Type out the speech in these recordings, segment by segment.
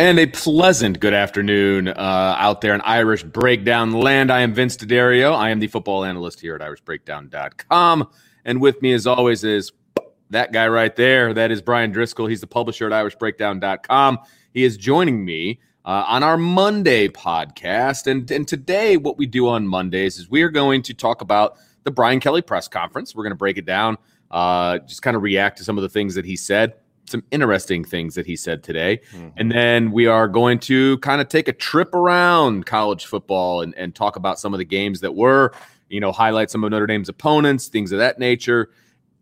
And a pleasant good afternoon uh, out there in Irish Breakdown land. I am Vince D'Addario. I am the football analyst here at irishbreakdown.com. And with me, as always, is that guy right there. That is Brian Driscoll. He's the publisher at irishbreakdown.com. He is joining me uh, on our Monday podcast. And, and today, what we do on Mondays is we are going to talk about the Brian Kelly press conference. We're going to break it down, uh, just kind of react to some of the things that he said some interesting things that he said today. Mm-hmm. And then we are going to kind of take a trip around college football and, and talk about some of the games that were, you know, highlight some of Notre Dame's opponents, things of that nature.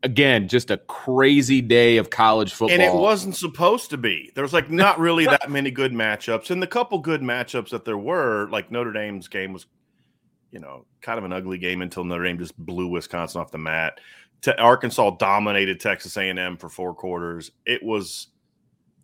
Again, just a crazy day of college football. And it wasn't supposed to be. There was like not really that many good matchups. And the couple good matchups that there were, like Notre Dame's game was, you know, kind of an ugly game until Notre Dame just blew Wisconsin off the mat. Arkansas dominated Texas A&M for four quarters. It was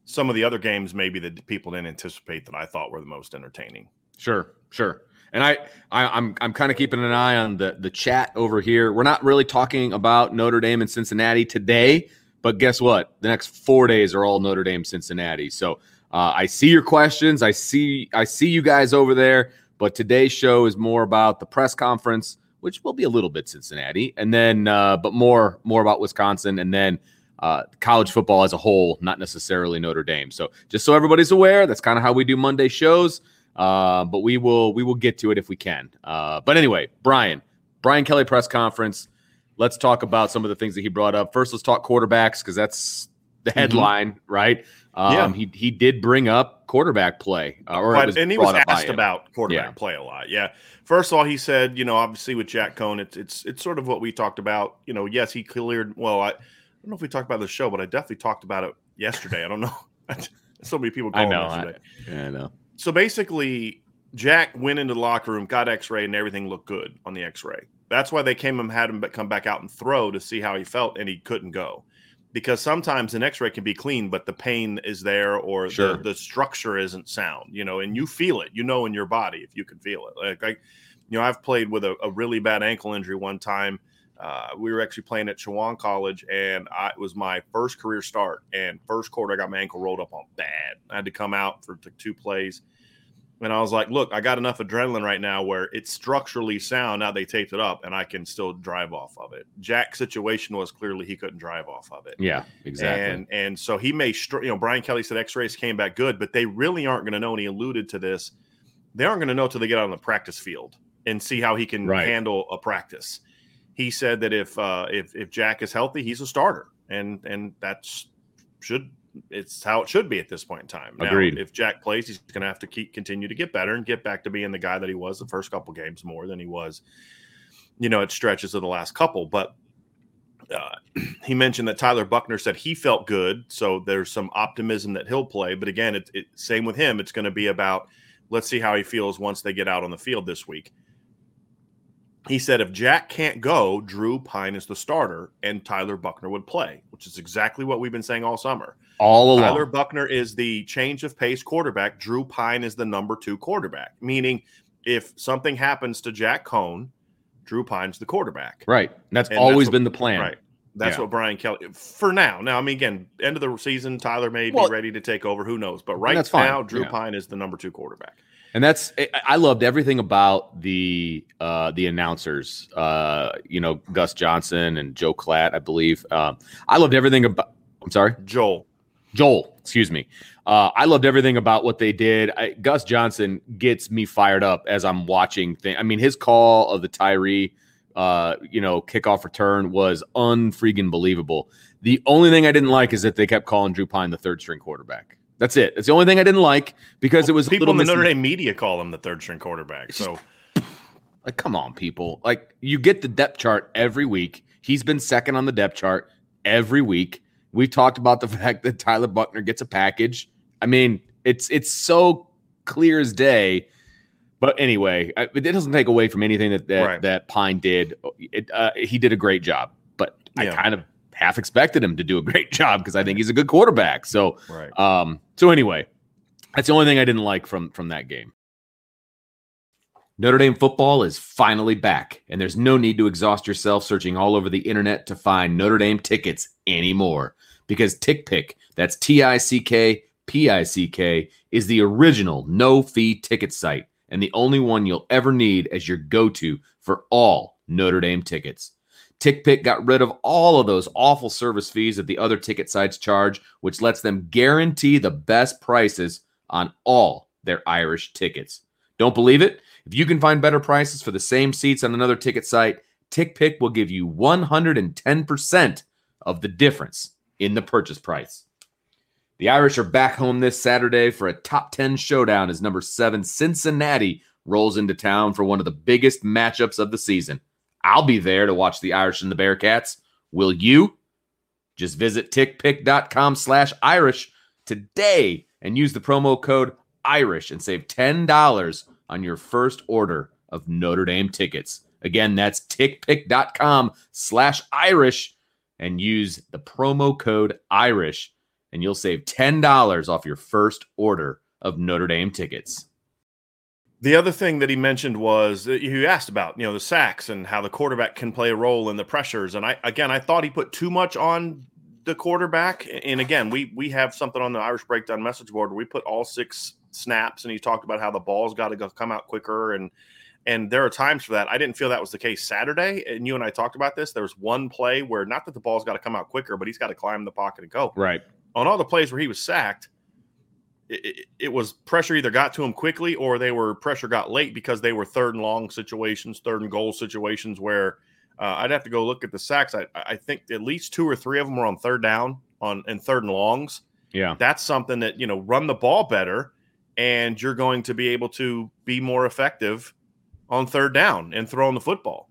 some of the other games maybe that people didn't anticipate that I thought were the most entertaining. Sure, sure. And I, I am I'm, I'm kind of keeping an eye on the the chat over here. We're not really talking about Notre Dame and Cincinnati today, but guess what? The next four days are all Notre Dame Cincinnati. So uh, I see your questions. I see I see you guys over there. But today's show is more about the press conference which will be a little bit Cincinnati, and then uh, but more more about Wisconsin, and then uh, college football as a whole, not necessarily Notre Dame. So just so everybody's aware, that's kind of how we do Monday shows. Uh, but we will we will get to it if we can. Uh, but anyway, Brian, Brian Kelly press conference. Let's talk about some of the things that he brought up. First, let's talk quarterbacks because that's the mm-hmm. headline, mm-hmm. right? Um, yeah. He he did bring up quarterback play, uh, or but, and he was asked about quarterback yeah. play a lot. Yeah. First of all, he said, you know, obviously with Jack Coan, it's it's it's sort of what we talked about. You know, yes, he cleared. Well, I, I don't know if we talked about the show, but I definitely talked about it yesterday. I don't know. so many people. I know. I, yeah, I know. So basically, Jack went into the locker room, got X-ray, and everything looked good on the X-ray. That's why they came and had him come back out and throw to see how he felt, and he couldn't go because sometimes an x-ray can be clean but the pain is there or sure. the, the structure isn't sound you know and you feel it you know in your body if you can feel it like I, you know i've played with a, a really bad ankle injury one time uh, we were actually playing at Chowan College, and I, it was my first career start. And first quarter, I got my ankle rolled up on bad. I had to come out for two plays. And I was like, look, I got enough adrenaline right now where it's structurally sound. Now they taped it up and I can still drive off of it. Jack's situation was clearly he couldn't drive off of it. Yeah, exactly. And and so he may, you know, Brian Kelly said x rays came back good, but they really aren't going to know. And he alluded to this. They aren't going to know till they get out on the practice field and see how he can right. handle a practice. He said that if uh, if if Jack is healthy, he's a starter, and and that's should it's how it should be at this point in time. Now, Agreed. If Jack plays, he's going to have to keep continue to get better and get back to being the guy that he was the first couple games more than he was, you know, at stretches of the last couple. But uh, he mentioned that Tyler Buckner said he felt good, so there's some optimism that he'll play. But again, it, it same with him. It's going to be about let's see how he feels once they get out on the field this week. he said if Jack can't go, Drew Pyne is the starter and Tyler Buckner would play, which is exactly what we've been saying all summer. All along. Tyler Buckner is the change of pace quarterback. Drew Pyne is the number two quarterback, meaning if something happens to Jack Coan, Drew Pyne's the quarterback. Right. That's And always that's what- been the plan. Right. That's Yeah. what Brian Kelly for now. Now, I mean, again, end of the season, Tyler may Well- be ready to take over. Who knows? But right now, Drew Yeah. Pyne is the number two quarterback. And that's I- I loved everything about the uh the announcers. Uh, you know, Gus Johnson and Joe Klatt, I believe. Um, I loved everything about I'm sorry. Joel, Joel, excuse me. Uh, I loved everything about what they did. I, Gus Johnson gets me fired up as I'm watching. Thing. I mean, his call of the Tyree, uh, you know, kickoff return was unfreaking believable. The only thing I didn't like is that they kept calling Drew Pyne the third string quarterback. That's it. It's the only thing I didn't like because it was a people little in the Notre Dame media call him the third string quarterback. So Like, come on, people. Like, you get the depth chart every week. He's been second on the depth chart every week. We've talked about the fact that Tyler Buckner gets a package. I mean, it's it's so clear as day. But anyway, I- it doesn't take away from anything that that, Right. that Pyne did. It, uh, he did a great job, but I kind of half expected him to do a great job because I think he's a good quarterback. So, right. um, so anyway, that's the only thing I didn't like from from that game. Notre Dame football is finally back, and there's no need to exhaust yourself searching all over the internet to find Notre Dame tickets anymore. Because TickPick, that's T I C K P I C K, is the original no fee ticket site and the only one you'll ever need as your go to for all Notre Dame tickets. TickPick got rid of all of those awful service fees that the other ticket sites charge, which lets them guarantee the best prices on all their Irish tickets. Don't believe it? If you can find better prices for the same seats on another ticket site, TickPick will give you 110% of the difference in the purchase price. The Irish are back home this Saturday for a top 10 showdown as number 7 Cincinnati rolls into town for one of the biggest matchups of the season. I'll be there to watch the Irish and the Bearcats. Will you? Just visit tickpick.com slash Irish today and use the promo code Irish and save $10 on your first order of Notre Dame tickets. Again, that's tickpick.com slash Irish and use the promo code Irish and you'll save $10 off your first order of Notre Dame tickets. The other thing that he mentioned was that you asked about, you know, the sacks and how the quarterback can play a role in the pressures. And I again, I thought he put too much on the quarterback. And again, we we have something on the Irish Breakdown message board where we put all six snaps, and he talked about how the ball's got to go come out quicker. And and there are times for that. I didn't feel that was the case Saturday. And you and I talked about this. There was one play where not that the ball's got to come out quicker, but he's got to climb the pocket and go Right. on all the plays where he was sacked, it, it, it was pressure either got to him quickly or they were pressure got late because they were third and long situations, third and goal situations where uh, I'd have to go look at the sacks. I, I think at least two or three of them were on third down on and third and longs. Yeah. That's something that you know run the ball better, and you're going to be able to be more effective on third down and throwing the football.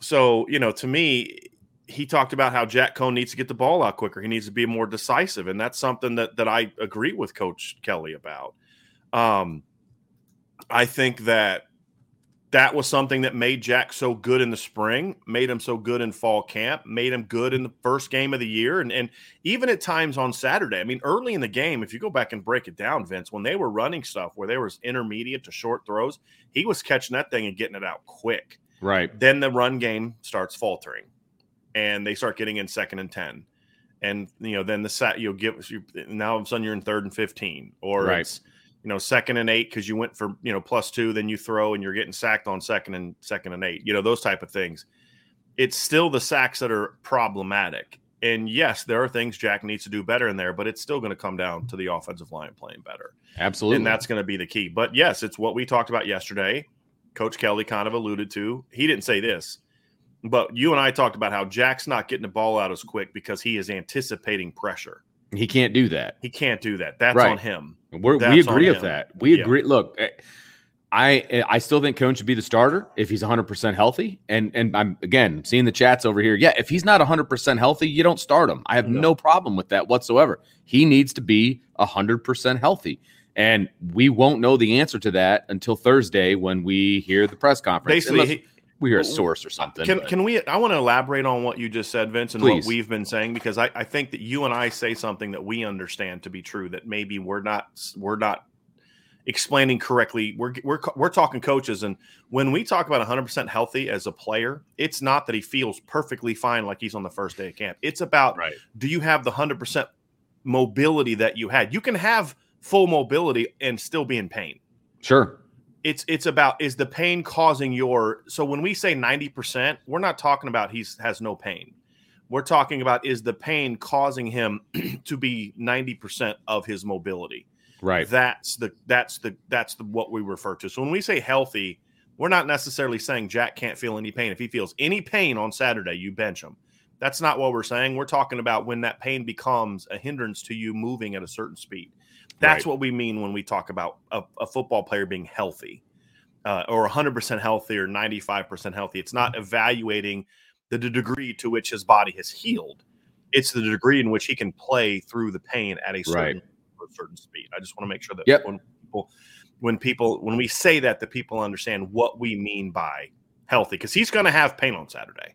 So you know, to me, he talked about how Jack Coan needs to get the ball out quicker. He needs to be more decisive, and that's something that that I agree with Coach Kelly about. Um, I think that that was something that made Jack so good in the spring, made him so good in fall camp, made him good in the first game of the year, and and even at times on Saturday. I mean, early in the game, if you go back and break it down, Vince, when they were running stuff where there was intermediate to short throws, he was catching that thing and getting it out quick Right. then the run game starts faltering and they start getting in second and 10 and you know then the set you'll give you now all of a sudden you're in third and 15 or Right. it's you know second and eight because you went for you know plus two then you throw and you're getting sacked on second and second and eight you know those type of things it's still the sacks that are problematic and yes there are things jack needs to do better in there but it's still going to come down to the offensive line playing better Absolutely. and that's going to be the key. But yes, it's what we talked about yesterday. Coach Kelly kind of alluded to. He didn't say this, but you and I talked about how Jack's not getting the ball out as quick because he is anticipating pressure. He can't do that. He can't do that. That's Right. on him. We're, we That's on agree with him. that. We Yeah. agree. Look, eh, I I still think Coan should be the starter if he's 100% healthy. And and I'm again seeing the chats over here. Yeah, if he's not 100% healthy, you don't start him. I have No. no problem with that whatsoever. He needs to be 100% healthy. And we won't know the answer to that until Thursday when we hear the press conference. Basically, Unless- he, we hear a source or something. Can but- can we? I want to elaborate on what you just said, Vince, and Please. what we've been saying because I, I think that you and I say something that we understand to be true that maybe we're not we're not explaining correctly. We're we're we're talking coaches, and when we talk about 100 percent healthy as a player, it's not that he feels perfectly fine like he's on the first day of camp. It's about right? do you have the 100 percent mobility that you had? You can have full mobility and still be in pain Sure. It's it's about is the pain causing your so when we say 90% we're not talking about he's has no pain. We're talking about is the pain causing him to be 90% of his mobility? Right. that's the that's the that's the what we refer to. So when we say healthy we're not necessarily saying jack can't feel any pain. If he feels any pain on saturday you bench him. That's not what we're saying. We're talking about when that pain becomes a hindrance to you moving at a certain speed that's Right. what we mean when we talk about a, a football player being healthy uh, or 100% healthy or 95% healthy. It's not evaluating the degree to which his body has healed. It's the degree in which he can play through the pain at a certain, a certain speed. I just want to make sure that Yep. when people, when people, when we say that, the people understand what we mean by healthy because he's going to have pain on Saturday.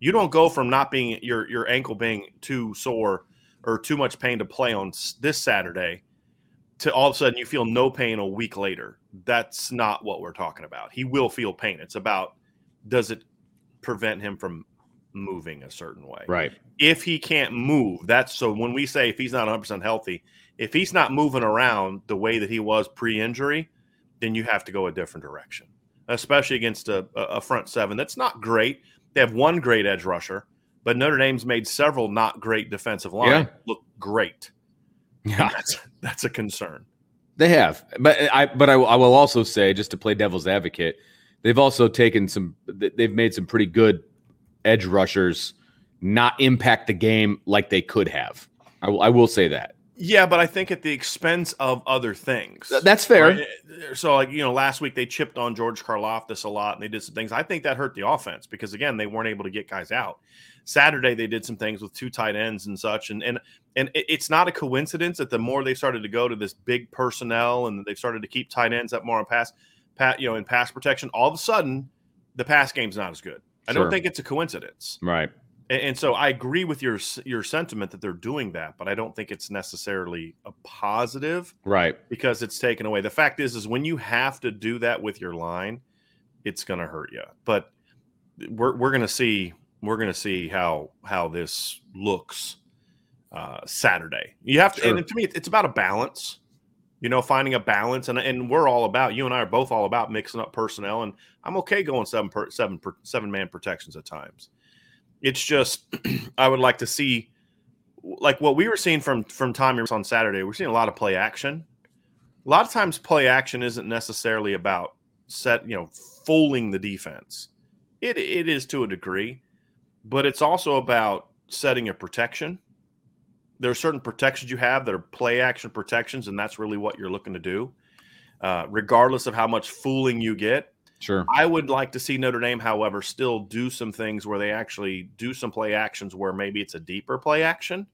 You don't go from not being your your ankle being too sore or too much pain to play on this Saturday to all of a sudden you feel no pain a week later. That's not what we're talking about. He will feel pain. It's about does it prevent him from moving a certain way? Right. If he can't move, that's so when we say if he's not 100% healthy, if he's not moving around the way that he was pre injury, then you have to go a different direction, especially against a, a front seven that's not great. They have one great edge rusher, but Notre Dame's made several not great defensive line Yeah. look great. Yeah. That's, that's a concern. They have, but I but I, I will also say just to play devil's advocate, they've also taken some. They've made some pretty good edge rushers not impact the game like they could have. I, will- I will say that. Yeah, but I think at the expense of other things. Th- That's fair. Right? Eh, so, like you know, last week they chipped on George Karlaftis a lot, and they did some things. I think that hurt the offense because again, they weren't able to get guys out. Saturday they did some things with two tight ends and such, and and and it's not a coincidence that the more they started to go to this big personnel and they started to keep tight ends up more on pass, pat you know, in pass protection, all of a sudden the pass game's not as good. I Sure. don't think it's a coincidence. Right. And, and so I agree with your your sentiment that they're doing that, but I don't think it's necessarily a positive Right. because it's taken away. The fact is, is when you have to do that with your line, it's going to hurt you. But we're we're going to see we're going to see how how this looks uh, Saturday. You have to, Sure. and to me, it's about a balance. You know, finding a balance, and and we're all about. You and I are both all about mixing up personnel, and I'm okay going seven per seven per, seven man protections at times. It's just I would like to see like what we were seeing from from Tommy on Saturday. We're seeing a lot of play action. A lot of times, play action isn't necessarily about set you know fooling the defense. It it is to a degree, but it's also about setting a protection. There are certain protections you have that are play action protections, and that's really what you're looking to do, uh, regardless of how much fooling you get. Sure. I would like to see Notre Dame, however, still do some things where they actually do some play actions where maybe it's a deeper play action,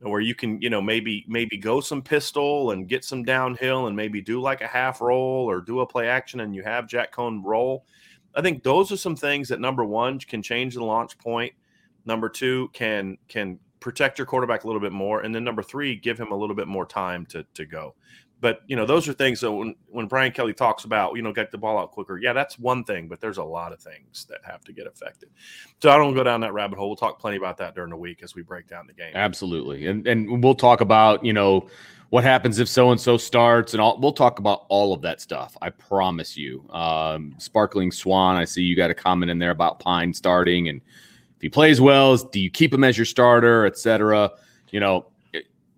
where you can, you know, maybe maybe go some pistol and get some downhill and maybe do like a half roll or do a play action and you have Jack Coan roll. I think those are some things that number one can change the launch point. Number two can can protect your quarterback a little bit more, and then number three, give him a little bit more time to to go but you know those are things that when, when brian kelly talks about you know get the ball out quicker yeah that's one thing but there's a lot of things that have to get affected so i don't go down that rabbit hole we'll talk plenty about that during the week as we break down the game Absolutely. And and we'll talk about, you know, what happens if so and so starts and all we'll talk about all of that stuff. I promise you. Um Sparkling Swan, I see you got a comment in there about Pyne starting and he plays well, do you keep him as your starter, etc. You know,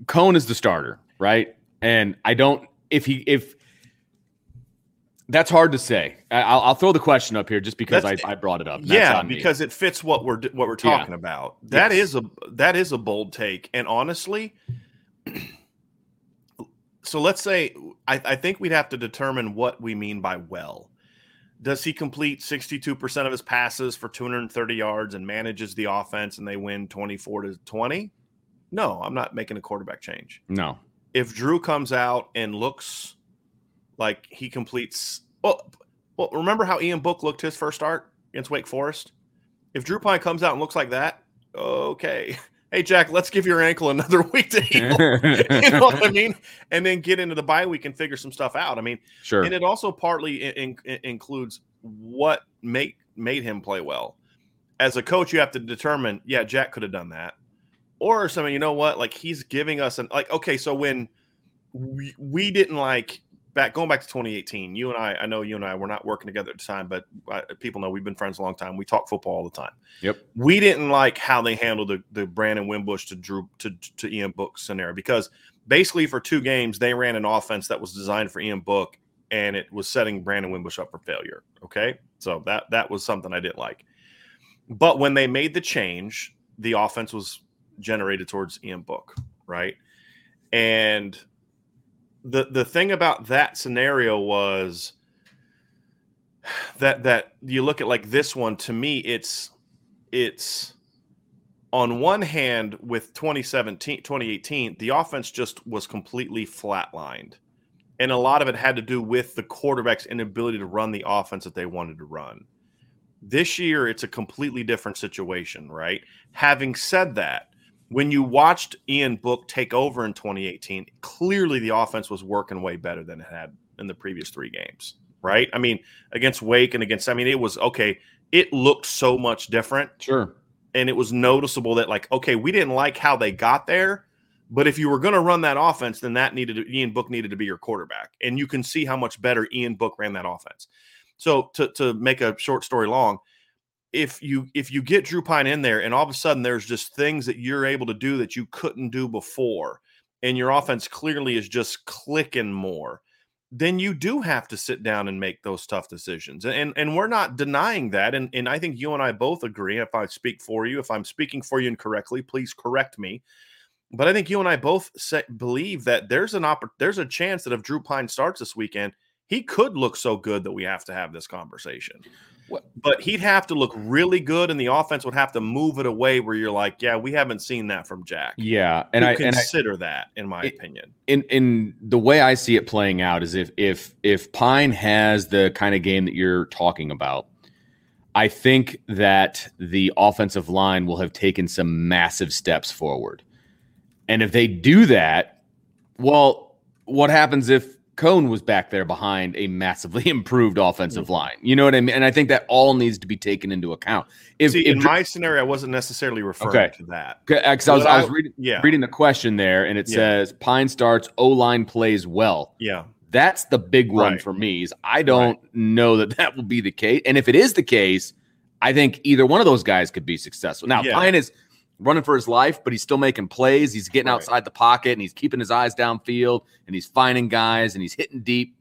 Coan is the starter, right? And I don't if he if that's hard to say. I'll, I'll throw the question up here just because I, I brought it up. That's yeah because it fits what we're what we're Yeah. talking about That Yes. is a that is a bold take and honestly so let's say I, I think we'd have to determine what we mean by well does he complete 62% of his passes for 230 yards and manages the offense and they win 24 to 20 no i'm not making a quarterback change no. if Drew comes out and looks like he completes well, well remember how Ian Book looked his first start? against Wake Forest. If Drew Pyne comes out and looks like that, okay. Hey Jack, let's give your ankle another week to heal. you know what I mean? And then get into the bye week and figure some stuff out. I mean, sure. And it also partly in, in, includes what made made him play well. As a coach, you have to determine, yeah, Jack could have done that, or something. You know what? Like he's giving us an like. Okay, so when we, we didn't like back going back to 2018 you and i i know you and i were not working together at the time but uh, people know we've been friends a long time. We talk football all the time. Yep. We didn't like how they handled the, the brandon wimbush to drew to, to ian book scenario because basically for two games they ran an offense that was designed for ian book and it was setting brandon wimbush up for failure okay? So that that was something i didn't like. But when they made the change the offense was generated towards ian book right? And the the thing about that scenario was that that you look at like this one to me it's it's on one hand with 2017 2018 the offense just was completely flatlined. And a lot of it had to do with the quarterback's inability to run the offense that they wanted to run. This year it's a completely different situation right? Having said that when you watched Ian Book take over in 2018, clearly the offense was working way better than it had in the previous three games, right? I mean, against Wake and against, I mean, it was okay. It looked so much different. Sure. And it was noticeable that, like, okay, we didn't like how they got there, but if you were going to run that offense, then that needed to, Ian Book needed to be your quarterback. And you can see how much better Ian Book ran that offense. So to, to make a short story long, if you if you get Drew Pyne in there and all of a sudden there's just things that you're able to do that you couldn't do before, and your offense clearly is just clicking more, then you do have to sit down and make those tough decisions. And and we're not denying that. And and I think you and I both agree. If I speak for you, if I'm speaking for you incorrectly, please correct me. But I think you and I both say, believe that there's an oppor- there's a chance that if Drew Pyne starts this weekend, he could look so good that we have to have this conversation. But he'd have to look really good, and the offense would have to move it away where you're like, yeah, we haven't seen that from Jack. Yeah, and you I consider and I, that, in my it, opinion. In in the way I see it playing out is if if if Pyne has the kind of game that you're talking about, I think that the offensive line will have taken some massive steps forward, and if they do that, well, what happens if Coan was back there behind a massively improved offensive mm-hmm. line. You know what I mean? And I think that all needs to be taken into account. If, See, if in my scenario, I wasn't necessarily referring okay. to that. Because I was, I was reading, yeah. reading the question there, and it yeah. says Pyne starts, O line plays well. Yeah. That's the big one right. for me. Is I don't right. know that that will be the case. And if it is the case, I think either one of those guys could be successful. Now, yeah. Pyne is – running for his life, but he's still making plays. He's getting right. outside the pocket and he's keeping his eyes downfield and he's finding guys and he's hitting deep.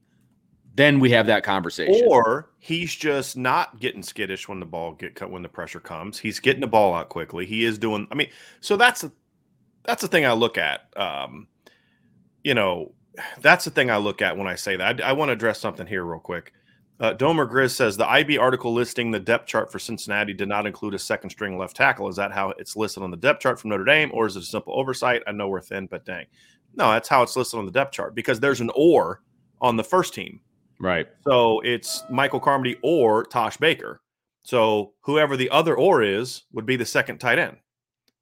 Then we have that conversation. Or he's just not getting skittish when the ball get cut when the pressure comes. He's getting the ball out quickly. He is doing. I mean, so that's a, that's the thing I look at. Um, you know, that's the thing I look at when I say that. I, I want to address something here real quick. Uh, Domer Grizz says the IB article listing the depth chart for Cincinnati did not include a second string left tackle. Is that how it's listed on the depth chart from Notre Dame, or is it a simple oversight? I know we're thin, but dang. No, that's how it's listed on the depth chart because there's an or on the first team. Right. So it's Michael Carmody or Tosh Baker. So whoever the other or is would be the second tight end.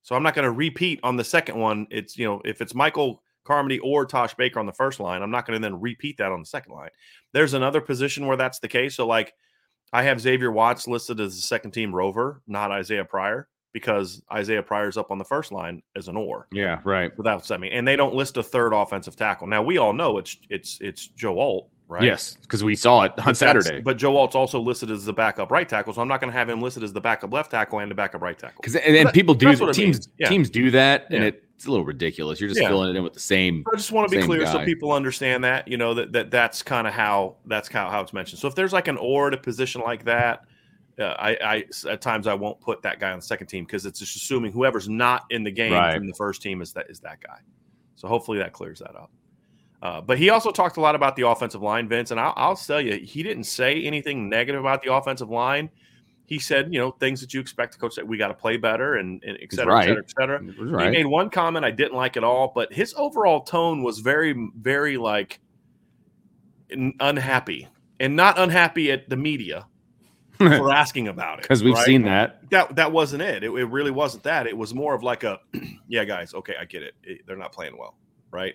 So I'm not going to repeat on the second one. It's, you know, if it's Michael Carmody or Tosh Baker on the first line. I'm not going to then repeat that on the second line. There's another position where that's the case. So, like, I have Xavier Watts listed as the second team rover, not Isaiah Pryor, because Isaiah Pryor's up on the first line as an or. Yeah, right. Without semi, and they don't list a third offensive tackle. Now we all know it's it's it's Joe Alt, right? Yes, because we saw it on Saturday. But Joe Alt's also listed as the backup right tackle, so I'm not going to have him listed as the backup left tackle and the backup right tackle. Because and, and people do teams yeah. teams do that, and it it's a little ridiculous. You're just yeah. filling it in with the same. I just want to be clear guy. so people understand that you know that, that that's kind of how that's kind of how it's mentioned. So if there's like an or at a position like that, uh, I, I at times I won't put that guy on the second team because it's just assuming whoever's not in the game right. from the first team is that is that guy. So hopefully that clears that up. Uh, but he also talked a lot about the offensive line, Vince, and I'll, I'll tell you, he didn't say anything negative about the offensive line he said, you know, things that you expect the coach that we got to play better and, and et cetera, right. et cetera, et cetera. Right. He made one comment I didn't like at all, but his overall tone was very, very like unhappy and not unhappy at the media, for asking about it because we've right? seen that. that that wasn't it. it. It really wasn't that. It was more of like a, yeah, guys, okay, I get it. It- They're not playing well, right?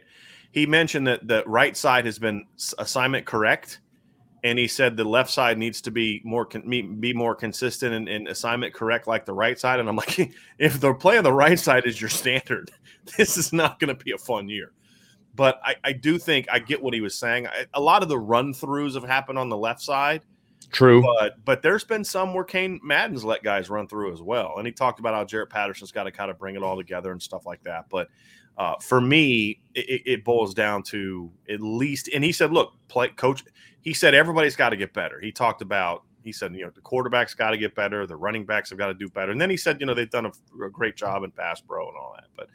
He mentioned that the right side has been assignment correct, and he said the left side needs to be more be more consistent and, and assignment correct like the right side. And I'm like, if the play on the right side is your standard, this is not going to be a fun year. But I, I do think I get what he was saying. I, a lot of the run throughs have happened on the left side True. but but there's been some where Cain Madden's let guys run through as well, and he talked about how Jarrett Patterson's got to kind of bring it all together and stuff like that. But uh, for me, it, it boils down to at least, and he said, "Look, play coach." He said everybody's got to get better. He talked about he said you know the quarterbacks got to get better, the running backs have got to do better, and then he said you know they've done a, a great job in pass pro and all that, but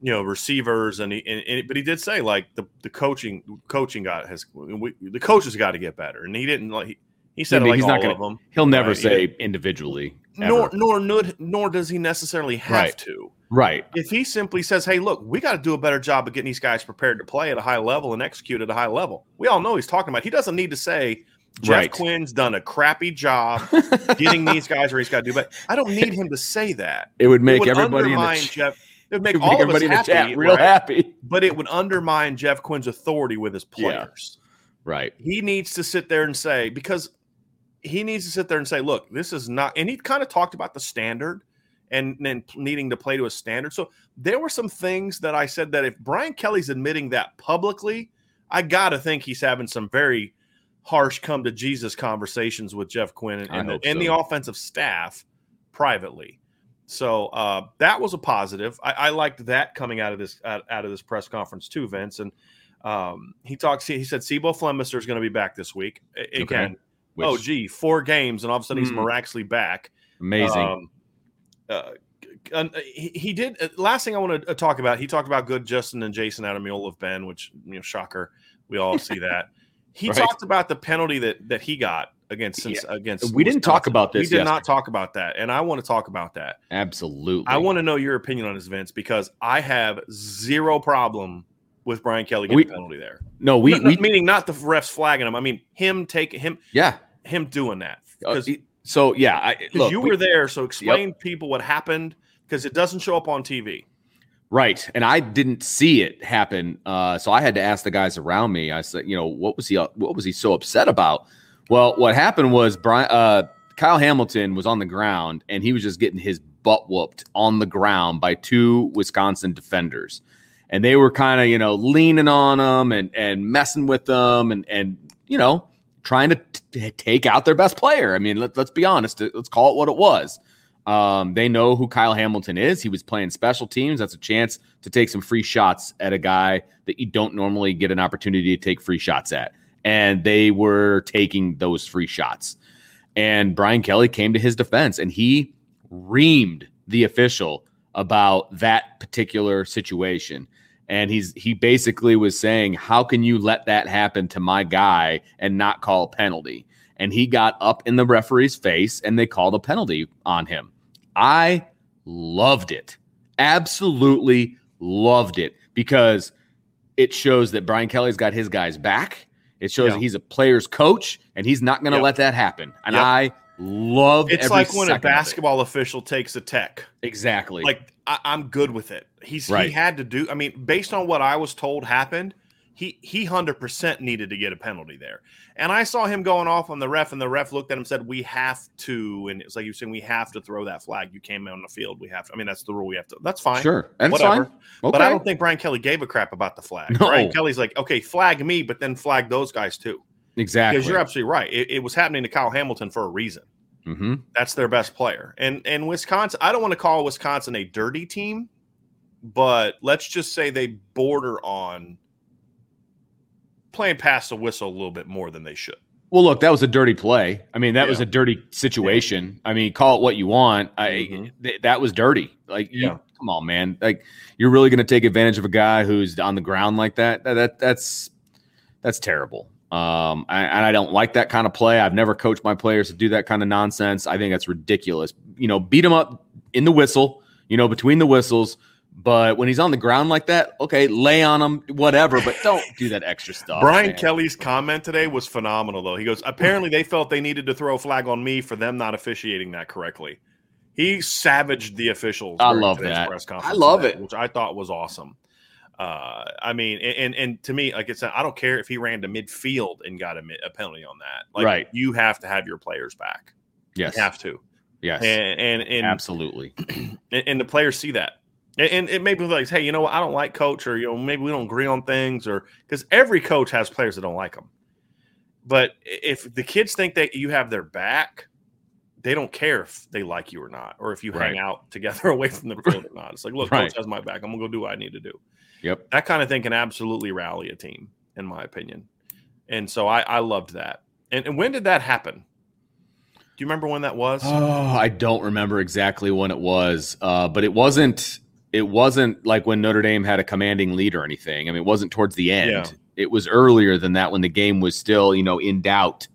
you know receivers and, he, and, and but he did say like the the coaching coaching got has we, the coaches got to get better, and he didn't like. He, he said Yeah, like he's all not gonna- of them. He'll never Right, say individually. Nor, ever. nor, nor, nor does he necessarily have Right. to. Right. If he simply says, "Hey, look, we got to do a better job of getting these guys prepared to play at a high level and execute at a high level," we all know he's talking about. He doesn't need to say Jeff Right. Quinn's done a crappy job getting these guys where he's got to do. But I don't need him to say that. It would It make would everybody in the, ch- Jeff. It would it make would all make everybody in the happy, chat real right? happy. But it would undermine Jeff Quinn's authority with his Yeah. players. Right. he needs to sit there and say because he needs to sit there and say, look, this is not. And he kind of talked about the standard and then needing to play to a standard. So there were some things that I said that if Brian Kelly's admitting that publicly, I got to think he's having some very harsh come to Jesus conversations with Jeff Quinn and, and, the, hope and the offensive staff privately. So uh, that was a positive. I, I liked that coming out of this out, out of this press conference too, Vince. And um, he talks. He said C'Bo Flemister is going to be back this week again. Which, oh, gee, four games, and all of a sudden he's Mm. miraculously back. amazing. Um, uh, he, he did. Uh, last thing I want to talk about, he talked about good Justin and Jason Adamiol of Ben, which you know, shocker. We all see that. He Right. talked about the penalty that that he got against since against. We didn't talk about this We did not talk about that, and I want to talk about that. Absolutely. I want to know your opinion on this, Vince, because I have zero problem with Brian Kelly getting We- a penalty there. no, we, No- no, we, meaning not the refs flagging him. I mean him taking him yeah. him doing that Uh, because so yeah, I, look, you we- were there. So explain people what happened because it doesn't show up on TV. Right. And I didn't see it happen. Uh, so I had to ask the guys around me. I said, you know, what was he what was he so upset about? Well, what happened was Brian uh, Kyle Hamilton was on the ground and he was just getting his butt whooped on the ground by two Wisconsin defenders. And they were kind of, you know, leaning on him and and messing with them and and you know, trying to t- take out their best player. I mean, let, let's be honest. Let's call it what it was. Um, they know who Kyle Hamilton is. He was playing special teams. That's a chance to take some free shots at a guy that you don't normally get an opportunity to take free shots at. And they were taking those free shots. And Brian Kelly came to his defense and he reamed the official about that particular situation. And he's he basically was saying, How can you let that happen to my guy and not call a penalty? And he got up in the referee's face and they called a penalty on him. I loved it. Absolutely loved it because it shows that Brian Kelly's got his guys back. It shows Yeah. that he's a player's coach and he's not going to Yep. let that happen. And Yep. I loved It's like when a basketball official takes a tech. Exactly. Like I, I'm good with it. He's Right. he had to do. I mean, based on what I was told happened, he he hundred percent needed to get a penalty there. And I saw him going off on the ref, and the ref looked at him and said, "We have to." And it's like you're saying, "We have to throw that flag. You came on the field. We have to." I mean, that's the rule. We have to. That's fine. sure. That's Whatever. fine. Okay. But I don't think Brian Kelly gave a crap about the flag. No. Brian Kelly's like, okay, flag me, but then flag those guys too. exactly. Because you're absolutely right. It, it was happening to Kyle Hamilton for a reason. Hmm That's their best player. And and Wisconsin, I don't want to call Wisconsin a dirty team, but let's just say they border on playing past the whistle a little bit more than they should. Well, look, that was a dirty play. I mean, that was a dirty situation. I mean, call it what you want. I Mhm. th- that was dirty. Like, you- come on, man. Like, you're really going to take advantage of a guy who's on the ground like that? That, that that's that's terrible. Um, I, and I don't like that kind of play. I've never coached my players to do that kind of nonsense. I think that's ridiculous. You know, beat him up in the whistle. You know, between the whistles. But when he's on the ground like that, okay, lay on him, whatever, but don't do that extra stuff. Brian man. Kelly's comment today was phenomenal, though. He goes, apparently they felt they needed to throw a flag on me for them not officiating that correctly. He savaged the officials. I love that. Press conference I love today, it. which I thought was awesome. Uh, I mean, and and to me, like I said, I don't care if he ran to midfield and got a, a penalty on that. Like, Right. You have to have your players back. Yes. You have to. Yes. And and and, Absolutely. and, and the players see that. And, and it may be like, hey, you know what? I don't like coach, or you know, maybe we don't agree on things, or because every coach has players that don't like them. But if the kids think that you have their back, they don't care if they like you or not, or if you Right. hang out together away from the field or not. It's like, look, Right. coach has my back. I'm gonna go do what I need to do. Yep. That kind of thing can absolutely rally a team, in my opinion. And so I, I loved that. And, and when did that happen? Do you remember when that was? Oh, I don't remember exactly when it was, uh, but it wasn't. It wasn't like when Notre Dame had a commanding lead or anything. I mean, it wasn't towards the end. Yeah. It was earlier than that when the game was still, you know, in doubt.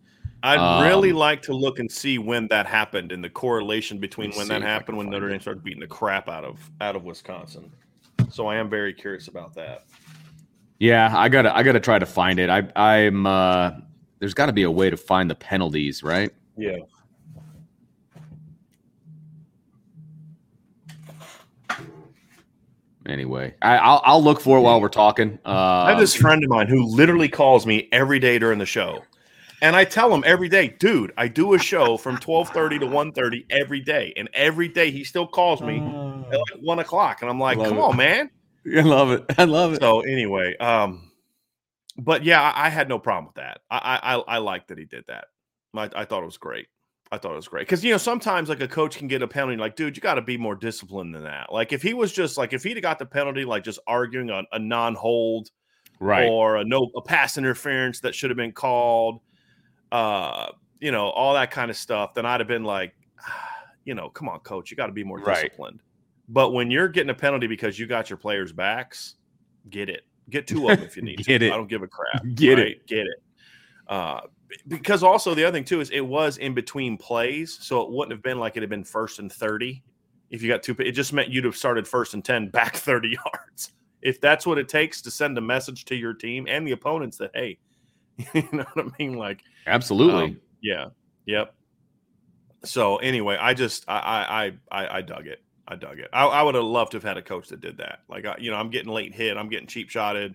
I'd really Um, like to look and see when that happened and the correlation between when that happened when Notre. Dame started beating the crap out of out of Wisconsin. So I am very curious about that. Yeah, I gotta, I gotta try to find it. I, I'm. Uh, there's got to be a way to find the penalties, right? Yeah. Anyway, I, I'll, I'll look for it while we're talking. Uh, I have this friend of mine who literally calls me every day during the show. And I tell him every day, dude, I do a show from 1230 to 1.30 every day. And every day he still calls me at like one o'clock. And I'm like, come it. on, man. I love it. I love it. So anyway, um, but yeah, I, I had no problem with that. I I, I, I like that he did that. I, I thought it was great. I thought it was great because you know sometimes like a coach can get a penalty, like dude, you got to be more disciplined than that. Like if he was just like if he'd have got the penalty, like just arguing on a non-hold Right. or a no a pass interference that should have been called, uh, you know, all that kind of stuff, then I'd have been like, you know, come on, coach, you got to be more Right. disciplined. But when you're getting a penalty because you got your players' backs, get it. Get two of them if you need Get to. it. I don't give a crap. Get it. Get it. Uh, because also the other thing too is it was in between plays, so it wouldn't have been like it had been first and thirty. If you got two, it just meant you'd have started first and ten, back thirty yards. If that's what it takes to send a message to your team and the opponents that hey, you know what I mean, like Absolutely. um, yeah. Yep. So anyway, I just I I I, I- dug it. I dug it. I, I would have loved to have had a coach that did that. Like I, you know, I'm getting late hit, I'm getting cheap shotted,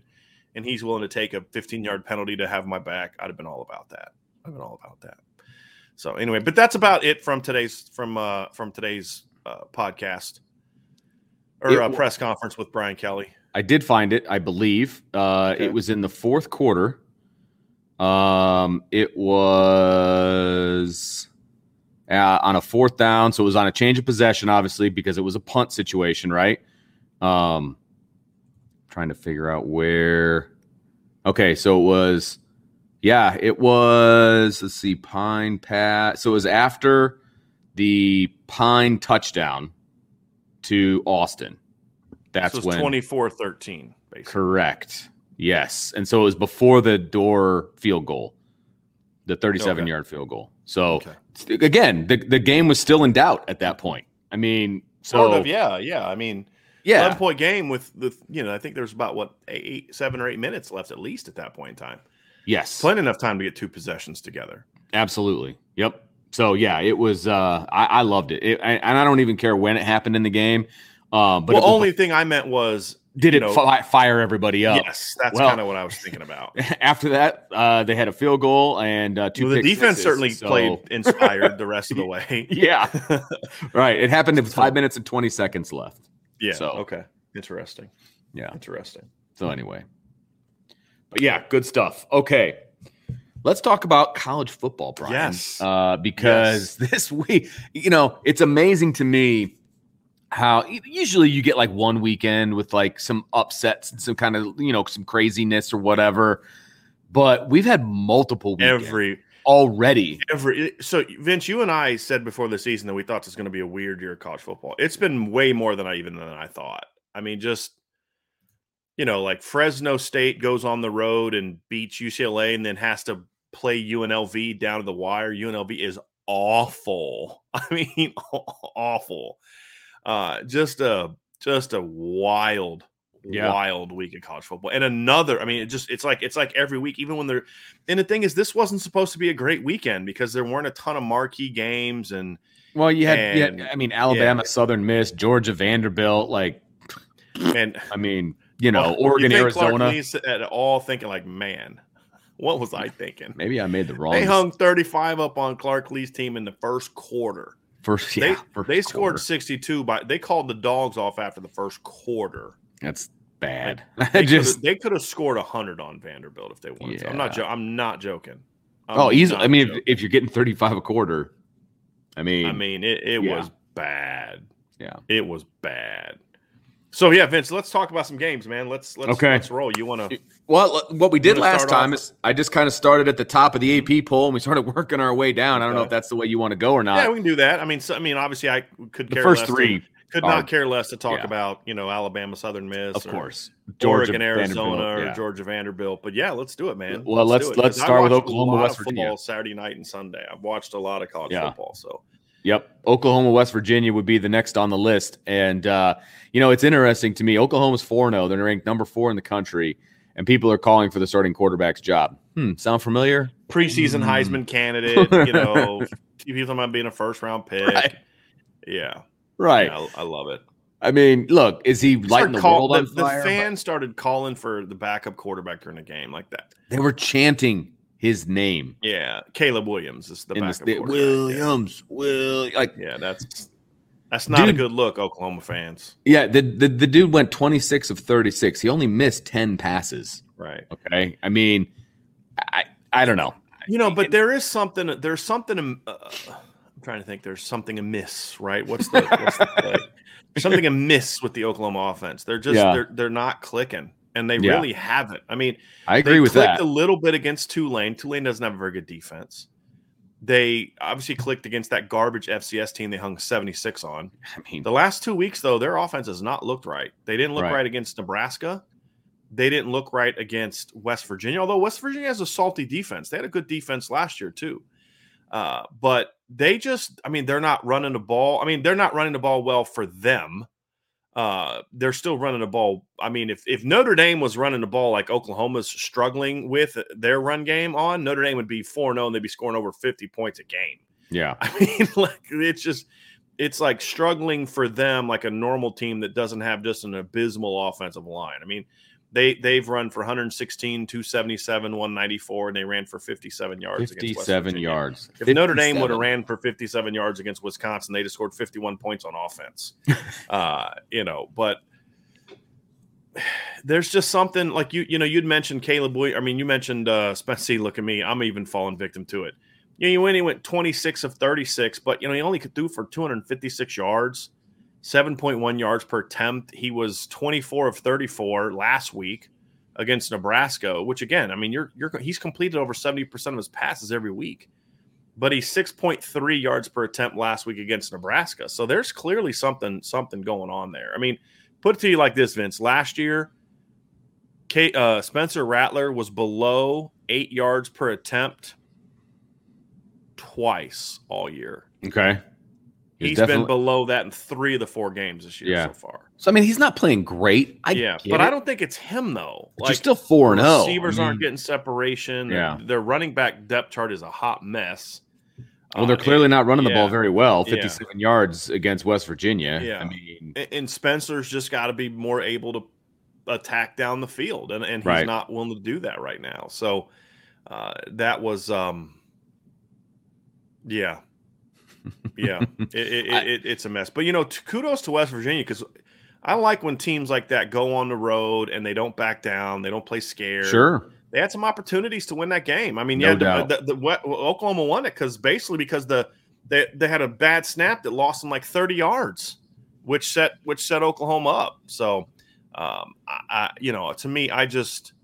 and he's willing to take a 15 yard penalty to have my back. I'd have been all about that. I've been all about that. So anyway, but that's about it from today's from uh from today's uh, podcast or It uh, press conference with Brian Kelly. I did find it, I believe. Uh, Okay. It was in the fourth quarter. Um, it was uh, on a fourth down, so it was on a change of possession, obviously, because it was a punt situation, right? Um, trying to figure out where. Okay, so it was, yeah, it was. Let's see, Pyne Pat. So it was after the Pyne touchdown to Austin. That's so when 24 13, basically. Correct. Yes. And so it was before the Doerer field goal, the 37 Okay. yard field goal. So Okay. again, the, the game was still in doubt at that point. I mean, so Sort of, yeah, yeah. I mean, yeah, 11 point game with the you know i think there's about what eight seven or eight minutes left at least at that point in time yes, plenty enough time to get two possessions together absolutely. Yep. So yeah, it was, uh, I, I loved it. it I, and I don't even care when it happened in the game. Um, but well was- only thing i meant was did it know- fi- fire everybody up? yes that's Well- kind of what i was thinking about After that, uh, they had a field goal and uh, two well, the defense certainly so- played inspired the rest of the way Yeah, right. It happened with five minutes and 20 seconds left. yeah So- okay interesting Yeah. interesting So anyway, but yeah, good stuff. Okay, let's talk about college football, Brian. Yes. uh, because this week, you know, it's amazing to me how usually you get like one weekend with like some upsets and some kind of you know some craziness or whatever, but we've had multiple weekends every already. every eh, so vince you and i said before the season that we thought this was going to be a weird year of college football. It's been way more than i even than i thought. I mean just you know like fresno state goes on the road and beats ucla and then has to play unlv down to the wire. Unlv is awful. I mean awful uh just a just a wild, Yeah. wild week of college football. And another, I mean, it just it's like it's like every week, even when they're and the thing is, this wasn't supposed to be a great weekend because there weren't a ton of marquee games and Well, you had, you had- I mean, Alabama, Southern Miss, Georgia, Vanderbilt. Like, and I mean, you know, Well, Oregon, you Arizona. At all thinking like, man, what was I thinking? Maybe I made the wrong. They hung 35 up on Clark Lea's team in the first quarter. First. They Yeah, first they scored quarter. 62 by they called the dogs off after the first quarter. That's bad. They just could've- they could have scored 100 on Vanderbilt if they wanted. to. I'm not Yeah. jo- I'm not joking. I'm oh, easily. I mean, if, if you're getting 35 a quarter, I mean, I mean it, it yeah. was bad. Yeah. It was bad. So yeah, Vince, let's talk about some games, man. Let's let's Okay. let's roll. You want to Well, what we did last time off? is I just kind of started at the top of the AP poll and we started working our way down. I don't know if that's the way you want to go or not. Yeah, we can do that. I mean, so, I mean, obviously, I could the care first less to- three, could are- not care less to talk yeah. about you know Alabama, Southern Miss, of or course, Oregon, Vanderbilt, Arizona, or yeah. Georgia Vanderbilt. But yeah, let's do it, man. Well, let's- let's I start with Oklahoma, West Virginia. Saturday night and Sunday. I've watched a lot of college Yeah. football. So Yep. Oklahoma, West Virginia would be the next on the list. And, uh, you know, it's interesting to me. Oklahoma's 4 0. They're ranked number four in the country, and people are calling for the starting quarterback's job. Hmm. Sound familiar? preseason Mm. Heisman candidate, you know, people talking about being a first round pick. Right. Yeah, Right. yeah, I, I love it. I mean, look, is he lighting the call- world on the, the fire? fans started calling for the backup quarterback during the game like that. They were chanting his name. Yeah, Caleb Williams is the in the backup sta- quarterback. Yeah. Williams, Will, like Yeah, that's that's not a good look, Oklahoma fans. Yeah, the, the the dude went 26 of 36. He only missed 10 passes. Right. Okay. I mean, I I don't know. You know, but there is something. There's something. Uh, I'm trying to think. There's something amiss, right? What's the, what's the play? Something amiss with the Oklahoma offense. They're just Yeah. they're they're not clicking, and they Yeah. really haven't. I mean, I agree with that. a little bit against Tulane. Tulane doesn't have a very good defense. They obviously clicked against that garbage FCS team they hung 76 on. I mean, The last two weeks, though, their offense has not looked right. They didn't look Right. right, against Nebraska. They didn't look right against West Virginia, although West Virginia has a salty defense. They had a good defense last year, too. Uh, but they just, I mean, they're not running the ball. I mean, they're not running the ball well for them. Uh, they're still running the ball. I mean, if, if Notre Dame was running the ball like Oklahoma's struggling with their run game on, Notre Dame would be 4 0 and they'd be scoring over 50 points a game. yeah. I mean, like it's just it's like struggling for them like a normal team that doesn't have just an abysmal offensive line. I mean, they they've run for 116, 277, 194, and they ran for 57 yards 57 Virginia. yards. If Notre Dame would have ran for 57 yards against Wisconsin, they'd have scored 51 points on offense. uh, you know, but there's just something like you, you know, you'd mentioned Caleb Williams. I mean, you mentioned uh Spencer. Look at me. I'm even falling victim to it. You know, you went, he went 26 of 36, but you know, he only could do for 256 yards, 7.1 yards per attempt. He was 24 of 34 last week against Nebraska, which again, I mean, you're you're he's completed over 70% of his passes every week but he's 6.3 yards per attempt last week against Nebraska. So there's clearly something something going on there. I mean, put it to you like this, Vince. Last year, Kate, uh, Spencer Rattler was below eight yards per attempt twice all year. Okay. He's been below that in three of the four games this year Yeah. so far. So I mean, he's not playing great. I yeah, but it, I don't think it's him though. but you're still four and zero. receivers I aren't getting separation. Yeah. their running back depth chart is a hot mess. Well, they're Uh, clearly not running the ball very well. Yeah. 57 yards against West Virginia. Yeah. I mean, and- and Spencer's just got to be more able to attack down the field, and, and he's Right. not willing to do that right now. So uh, that was, um, yeah, yeah, it, it, it, it's a mess. But you know, t- kudos to West Virginia because I like when teams like that go on the road and they don't back down, they don't play scared. sure. They had some opportunities to win that game. I mean, No yeah, the, the, the, Oklahoma won it because basically because the they, they had a bad snap that lost them like 30 yards, which set which set Oklahoma up. So, um, I, I you know, to me, I just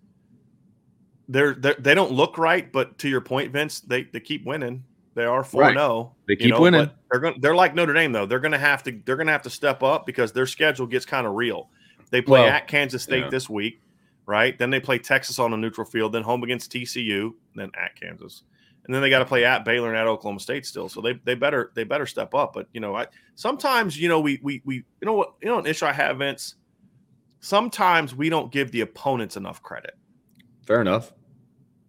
they're, they're they don't look right, but to your point, Vince, they they keep winning. They are four Right. zero. They keep winning. They're going. They're like Notre Dame though. They're going to have to. They're going to have to step up because their schedule gets kind of real. They play Well, at Kansas State yeah. this week, right? Then they play Texas on a neutral field. Then home against TCU. Then at Kansas, and then they got to play at Baylor and at Oklahoma State still. So they they better they better step up. But you know, I sometimes you know we we we you know what you know an issue I have, Vince. Sometimes we don't give the opponents enough credit. Fair enough.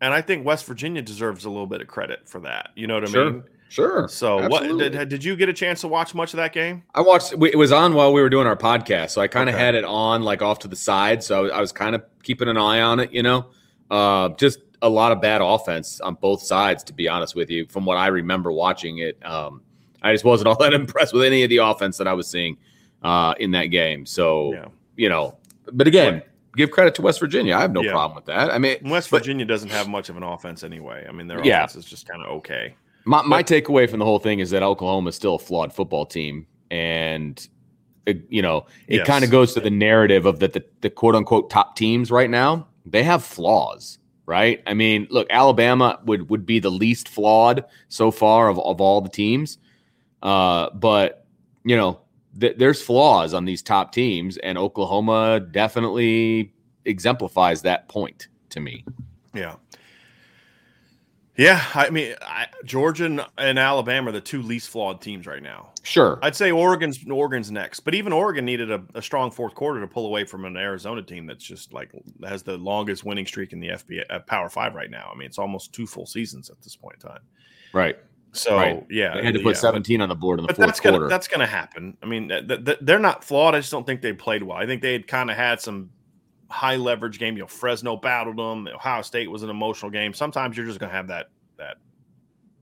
And I think West Virginia deserves a little bit of credit for that. You know what I Sure. mean? Sure. So Absolutely. what did, did you get a chance to watch much of that game? I watched. It was on while we were doing our podcast, so I kind of Okay. had it on like off to the side. So I was, kind of keeping an eye on it. You know, uh, just a lot of bad offense on both sides. To be honest with you, from what I remember watching it, um, I just wasn't all that impressed with any of the offense that I was seeing uh, in that game. So Yeah. you know, but again, give credit to West Virginia. I have no Yeah. problem with that. I mean, West But- Virginia doesn't have much of an offense anyway. I mean, their Yeah. offense is just kind of okay. My, my takeaway from the whole thing is that Oklahoma is still a flawed football team, and it, you know it Yes. kind of goes to the narrative of that the, the quote unquote top teams right now they have flaws, right? I mean, look, Alabama would would be the least flawed so far of, of all the teams, uh, but you know th- there's flaws on these top teams, and Oklahoma definitely exemplifies that point to me. Yeah. Yeah, I mean, I, Georgia and, and Alabama are the two least flawed teams right now. Sure, I'd say Oregon's Oregon's next, but even Oregon needed a, a strong fourth quarter to pull away from an Arizona team that's just like has the longest winning streak in the FBA uh, Power Five right now. I mean, it's almost two full seasons at this point in time. right. So Right. yeah, They had to put yeah. 17 on the board in the fourth that's quarter. gonna that's gonna happen. I mean, th- th- th- they're not flawed. I just don't think they played well. I think they had kind of had some high leverage game. You know, Fresno battled them. Ohio State was an emotional game. Sometimes you're just gonna have that that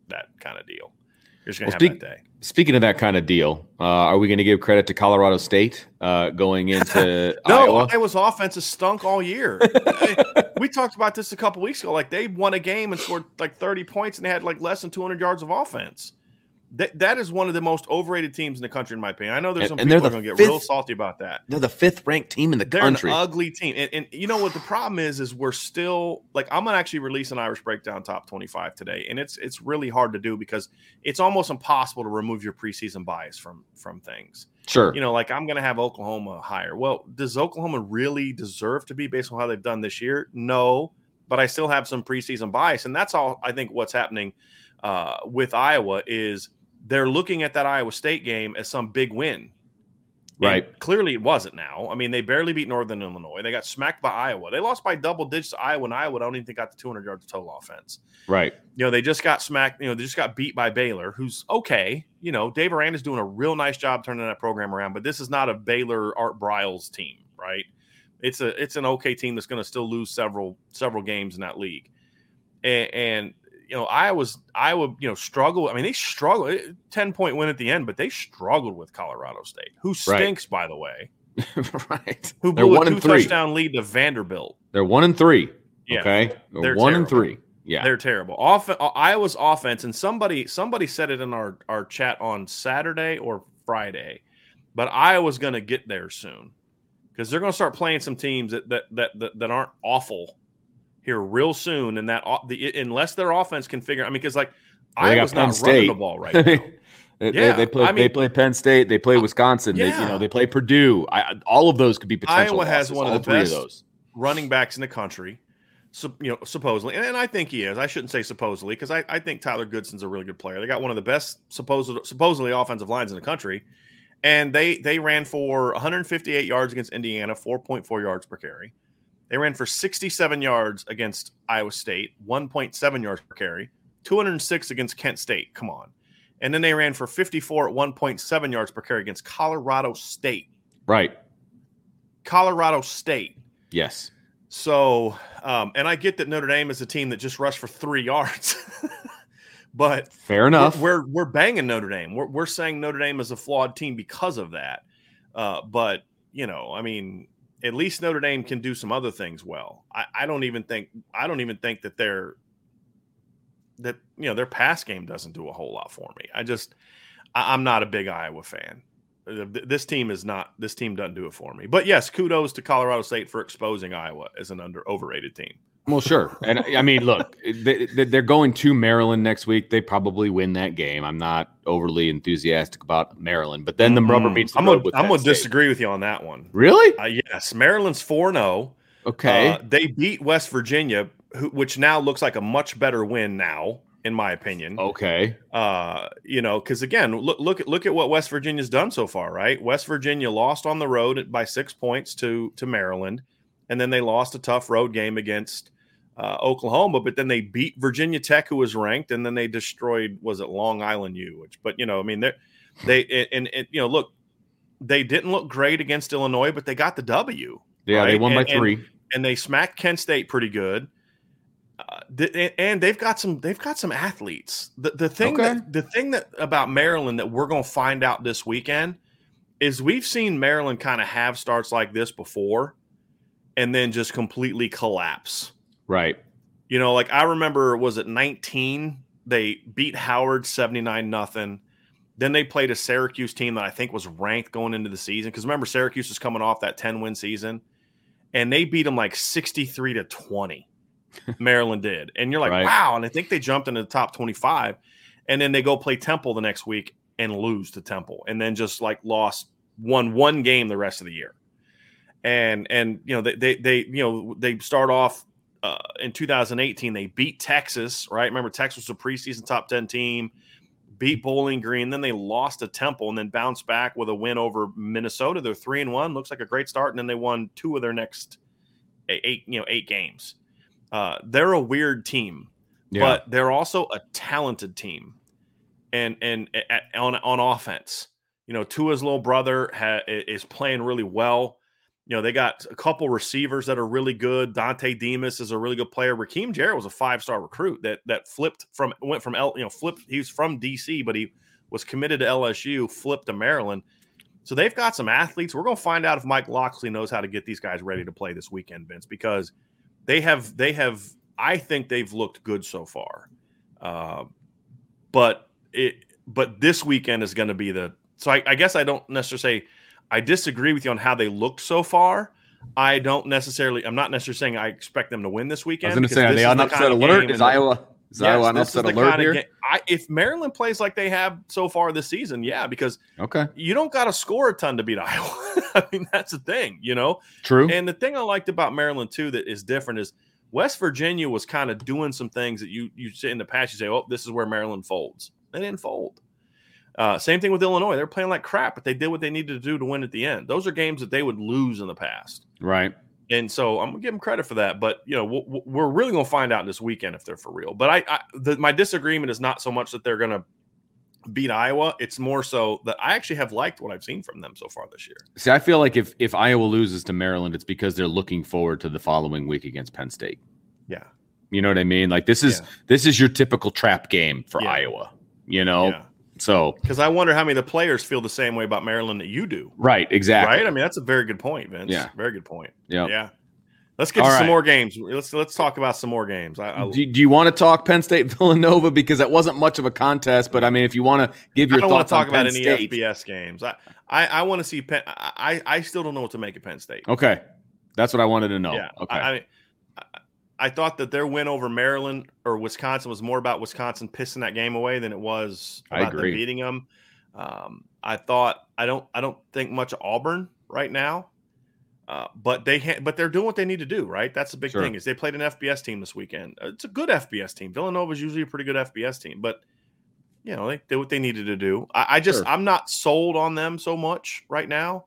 that kind of deal. You're just gonna Well, have speak- that day. Speaking of that kind of deal, uh, are we going to give credit to Colorado State uh, going into No, Iowa? Iowa's offense has stunk all year. we talked about this a couple weeks ago. Like they won a game and scored like 30 points and they had like less than 200 yards of offense. That that is one of the most overrated teams in the country, in my opinion. I know there's some and people that are the going to get real salty about that. They're the fifth ranked team in the They're country. an ugly team, and, and you know what the problem is? Is we're still like I'm gonna actually release an Irish breakdown top 25 today, and it's it's really hard to do because it's almost impossible to remove your preseason bias from from things. sure. You know, like I'm gonna have Oklahoma higher. Well, does Oklahoma really deserve to be based on how they've done this year? No, but I still have some preseason bias, and that's all I think what's happening uh, with Iowa is they're looking at that Iowa State game as some big win. And Right. clearly, it wasn't. Now, I mean, they barely beat Northern Illinois. They got smacked by Iowa. They lost by double digits to Iowa, and Iowa I don't even think got the 200 yards of total offense. right. You know, they just got smacked. You know, they just got beat by Baylor, who's okay. You know, Dave Aranda's doing a real nice job turning that program around, but this is not a Baylor Art Briles team, right? It's a it's an okay team that's going to still lose several several games in that league, and, and you know Iowa's Iowa you know struggle. I mean, they struggle. eh, Ten point win at the end, but they struggled with Colorado State, who stinks by the way. right. Who They're blew a two touchdown lead to Vanderbilt. They're one and three. Yeah, Okay. They're, they're one and three. Yeah. They're terrible. Off Iowa's offense, and somebody somebody said it in our our chat on Saturday or Friday, but Iowa's going to get there soon because they're going to start playing some teams that that that that, that aren't awful here real soon, and that the unless their offense can figure. I mean, because like they got Iowa's Penn not running the ball right now. they, they- Yeah, they play. I they play Penn State. They play Wisconsin. They, you know, they play Purdue. I, all of those could be potential. Iowa has one of the best- of those. running backs in the country. So, you know, supposedly, and, and I think he is. I shouldn't say supposedly because I, I think Tyler Goodson's a really good player. They got one of the best supposed supposedly offensive lines in the country, and they they ran for 158 yards against Indiana, 4.4 yards per carry. They ran for 67 yards against Iowa State, 1.7 yards per carry, 206 against Kent State. Come on, and then they ran for 54 at 1.7 yards per carry against Colorado State. Right. Colorado State. Yes. So, um, and I get that Notre Dame is a team that just rushed for three yards, but Fair enough. we're, we're we're banging Notre Dame. We're we're saying Notre Dame is a flawed team because of that. Uh, but you know, I mean, at least Notre Dame can do some other things well. I, I don't even think I don't even think that they're that you know their pass game doesn't do a whole lot for me. I just I, I'm not a big Iowa fan. Uh, This team is not. This team doesn't do it for me. But yes, kudos to Colorado State for exposing Iowa as an under overrated team. Well, sure. And I mean, look, they, they- they're going to Maryland next week. They probably win that game. I'm not overly enthusiastic about Maryland, but then the rubber Mm, meets the I'm road gonna, I'm gonna State. disagree with you on that one. Really? Uh, yes, Maryland's 4 0. Okay. Uh, they beat West Virginia, who, which now looks like a much better win now in my opinion. Okay. Uh, you know, because again, look look at look at what West Virginia's done so far, right? West Virginia lost on the road by six points to to Maryland, and then they lost a tough road game against uh, Oklahoma, but then they beat Virginia Tech, who was ranked, and then they destroyed was it Long Island U, which, but you know, I mean, they they and, and you know, look, they didn't look great against Illinois, but they got the W. Yeah, right? they won and, by three, and, and, they smacked Kent State pretty good. Uh, th- and they've got some they've got some athletes. The the thing Okay. that the thing that about Maryland that we're going to find out this weekend is we've seen Maryland kind of have starts like this before, and then just completely collapse. Right? You know, like I remember, was it 19? They beat Howard 79 nothing. Then they played a Syracuse team that I think was ranked going into the season. Because remember, Syracuse was coming off that 10 win season and they beat them like 63 to 20. Maryland did. And you're like, Right. wow. And I think they jumped into the top 25. And then they go play Temple the next week and lose to Temple. And then just like lost won one game the rest of the year. And and you know, they they, they you know, they start off uh, in 2018, they beat Texas, right? Remember, Texas was a preseason top 10 team, beat Bowling Green, then they lost to Temple, and then bounced back with a win over Minnesota. They're three and one, looks like a great start, and then they won two of their next eight, you know, eight games. Uh, they're a weird team, Yeah. but they're also a talented team, and and on on offense, you know, Tua's little brother ha, is playing really well. You know, they got a couple receivers that are really good. Dontay Demus is a really good player. Rakim Jarrett was a five star recruit that that flipped from went from L, you know, flipped. He was from DC, but he was committed to LSU, flipped to Maryland. So they've got some athletes. We're going to find out if Mike Locksley knows how to get these guys ready to play this weekend, Vince, because they have they have. I think they've looked good so far, uh, but it but this weekend is going to be the. So I, I guess I don't necessarily say I disagree with you on how they looked so far. I don't necessarily. I'm not necessarily saying I expect them to win this I weekend. was going to say, are they on the upset alert? Is Iowa is Yes, Iowa on upset alert here? I, if Maryland plays like they have so far this season, yeah, because Okay, you don't got to score a ton to beat Iowa. I mean, that's the thing, you know. true. And the thing I liked about Maryland too that is different is West Virginia was kind of doing some things that you you say in the past. You say, "Oh, this is where Maryland folds." They didn't fold. Uh, same thing with Illinois. They're playing like crap, but they did what they needed to do to win at the end. Those are games that they would lose in the past, right. and so I'm gonna give them credit for that. But you know, we'll, we're really gonna find out this weekend if they're for real. But I, I the, my disagreement is not so much that they're gonna beat Iowa. It's more so that I actually have liked what I've seen from them so far this year. See, I feel like if if Iowa loses to Maryland, it's because they're looking forward to the following week against Penn State. Yeah. You know what I mean? Like this is Yeah. this is your typical trap game for Yeah. Iowa. You know, Yeah. So Because I wonder how many of the players feel the same way about Maryland that you do. right, exactly. Right? I mean, that's a very good point, Vince. Yeah. Very good point. Yeah. Yeah. Let's get to some more games. Let's let's talk about some more games. I, I, Do, do you want to talk Penn State Villanova because that wasn't much of a contest? But I mean, if you want to give I your don't want thoughts to talk on about Penn any State, FBS games. I I, I want to see Penn. I I still don't know what to make of Penn State. okay, that's what I wanted to know. yeah. Okay, I, I, I thought that their win over Maryland or Wisconsin was more about Wisconsin pissing that game away than it was about them beating them. Um, I thought I don't I don't think much of Auburn right now. Uh, but they ha- but they're doing what they need to do, right? That's the big Sure. thing is they played an FBS team this weekend. Uh, It's a good FBS team. Villanova is usually a pretty good FBS team, but you know they did what they needed to do. I, I just Sure. I'm not sold on them so much right now,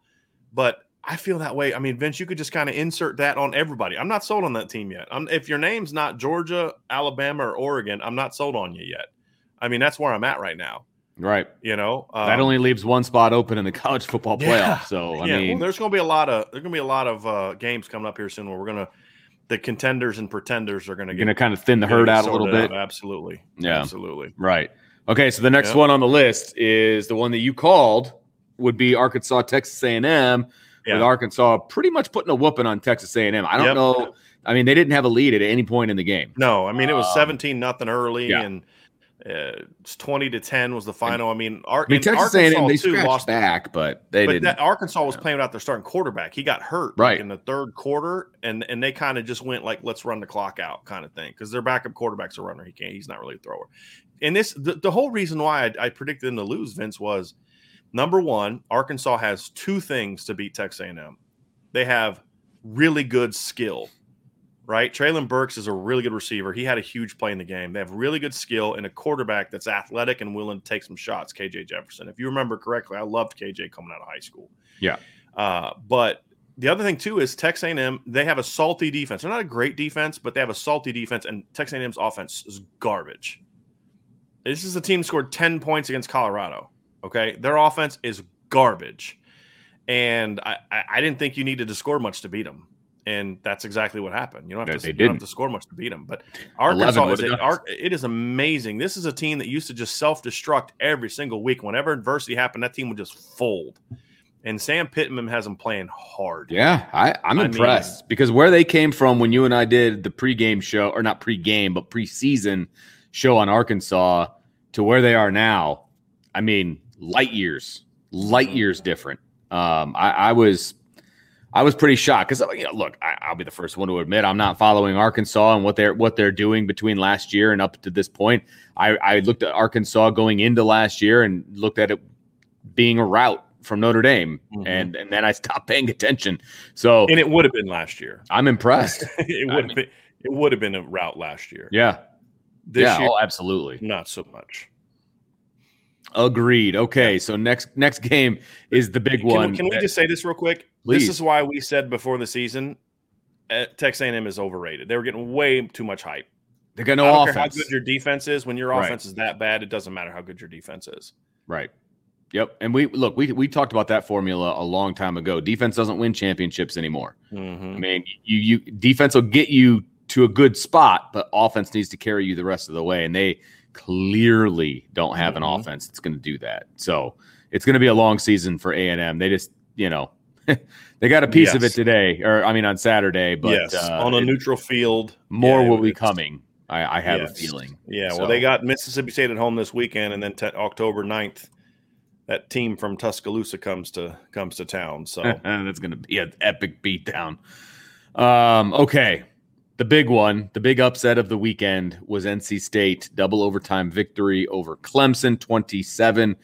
but I feel that way. I mean, Vince, you could just kind of insert that on everybody. I'm not sold on that team yet. I'm, if your name's not Georgia, Alabama, or Oregon, I'm not sold on you yet. I mean, that's where I'm at right now. right. You know, that Um, only leaves one spot open in the college football playoff. Yeah. So I yeah, well, mean, there's going to be a lot of there's going to be a lot of uh, games coming up here soon where we're going to the contenders and pretenders are going to going to kind of thin the herd out a little bit. out. Absolutely, Yeah. absolutely. Right. Okay. So the next Yeah. one on the list is the one that you called would be Arkansas Texas A&M. With Arkansas pretty much putting a whooping on Texas A&M. I don't Yep. know. I mean, they didn't have a lead at any point in the game. No, I mean it was Um, 17 nothing early, yeah. and uh, 20 to 10 was the final. I mean, Ar- I mean, Texas Arkansas A&M they too lost back, but they but didn't. that Arkansas was Yeah. playing without their starting quarterback. He got hurt like, Right. in the third quarter, and and they kind of just went like, let's run the clock out, kind of thing, because their backup quarterback's a runner. He can't. He's not really a thrower. And this the, the whole reason why I, I predicted them to lose, Vince, was number one, Arkansas has two things to beat Texas A&M. They have really good skill, right? Treylon Burks is a really good receiver. He had a huge play in the game. They have really good skill and a quarterback that's athletic and willing to take some shots. KJ Jefferson. If you remember correctly, I loved KJ coming out of high school. Yeah. Uh, but the other thing too is Texas A&M. They have a salty defense. They're not a great defense, but they have a salty defense, and Texas A&M's offense is garbage. This is a team scored ten points against Colorado. Okay, their offense is garbage, and I, I, didn't think you needed to score much to beat them, and that's exactly what happened. You don't have, Yeah, to, they don't have to score much to beat them. But Arkansas is a, it. Is amazing. This is a team that used to just self destruct every single week. Whenever adversity happened, that team would just fold. And Sam Pittman has them playing hard. Yeah, I, I'm I impressed because where they came from when you and I did the pregame show, or not pregame, but preseason show on Arkansas to where they are now, I mean, light years, light years different. Um, I, I was, I was pretty shocked because you know, look, I, I'll be the first one to admit I'm not following Arkansas and what they're what they're doing between last year and up to this point. I, I looked at Arkansas going into last year and looked at it being a route from Notre Dame, Mhm. and and then I stopped paying attention. So And it would have been last year. I'm impressed. it I would have mean- been it would have been a route last year. Yeah. This yeah. year, Oh, absolutely. not so much. Agreed. Okay. So next next game is the big Can, one. can we that- just say this real quick? Please. This is why we said before the season, uh, Texas A&M is overrated. They were getting way too much hype. they got I no don't care offense. how good your defense is. When your Right. offense is that bad, it doesn't matter how good your defense is. right. Yep. And we look, we we talked about that formula a long time ago. Defense doesn't win championships anymore. Mhm. I mean, you you defense will get you to a good spot, but offense needs to carry you the rest of the way. And they clearly don't have an Mhm. offense that's going to do that. So it's going to be a long season for A and M. They just, you know, they got a piece of it today, or I mean on Saturday, but yes, uh, on a it- neutral field, more yeah, will be coming. I, I have Yes. a feeling. Yeah, well, they got Mississippi State at home this weekend, and then te- October 9th, that team from Tuscaloosa comes to comes to town. So That's going to be an epic beatdown. Um, okay. The big one, the big upset of the weekend was NC State double overtime victory over Clemson 27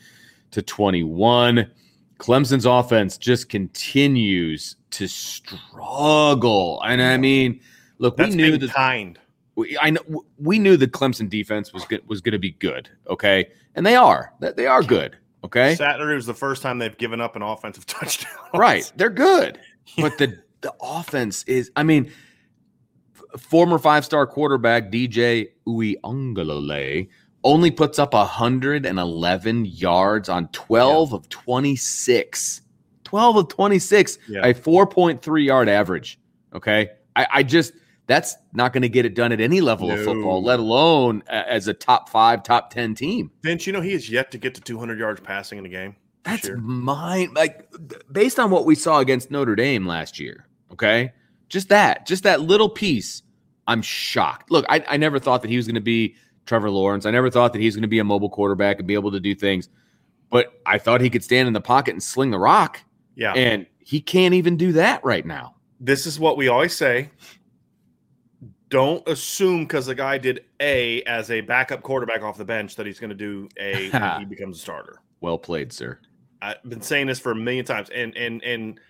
to 21. Clemson's offense just continues to struggle. And I mean, look, that's we knew that kind. we, I know we knew the Clemson defense was good, was going to be good, okay? And they are. They they are good, okay? Saturday was the first time they've given up an offensive touchdown. Right. They're good. But the the offense is I mean former five-star quarterback DJ Uiagalelei only puts up 111 yards on 12 of 26. 12 of 26, Yeah. a 4.3 yard average. Okay. I, I just that's not going to get it done at any level of football, let alone as a top five, top 10 team. Vince, you know he has yet to get to 200 yards passing in a game. That's year. mine. Like based on what we saw against Notre Dame last year. Okay, just that, just that little piece. I'm shocked. Look, I, I never thought that he was going to be Trevor Lawrence. I never thought that he was going to be a mobile quarterback and be able to do things. But I thought he could stand in the pocket and sling the rock, Yeah. and he can't even do that right now. this is what we always say. Don't assume because the guy did A as a backup quarterback off the bench that he's going to do A when he becomes a starter. Well played, sir. I've been saying this for a million times, and and and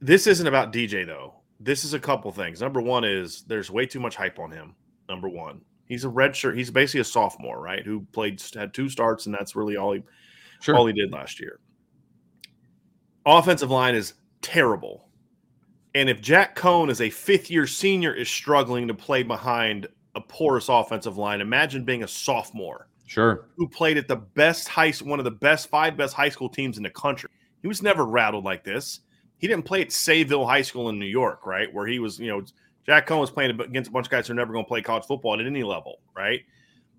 this isn't about DJ though. This is a couple things. Number one is there's way too much hype on him. Number one, he's a red shirt. He's basically a sophomore, right? Who played had two starts, and that's really all he Sure. all he did last year. Offensive line is terrible. And if Jack Coan is a fifth year senior is struggling to play behind a porous offensive line, imagine being a sophomore Sure. who played at the best high one of the best five best high school teams in the country. He was never rattled like this. He didn't play at Sayville High School in New York, right? Where he was, you know, Jack Coan was playing against a bunch of guys who are never going to play college football at any level, right?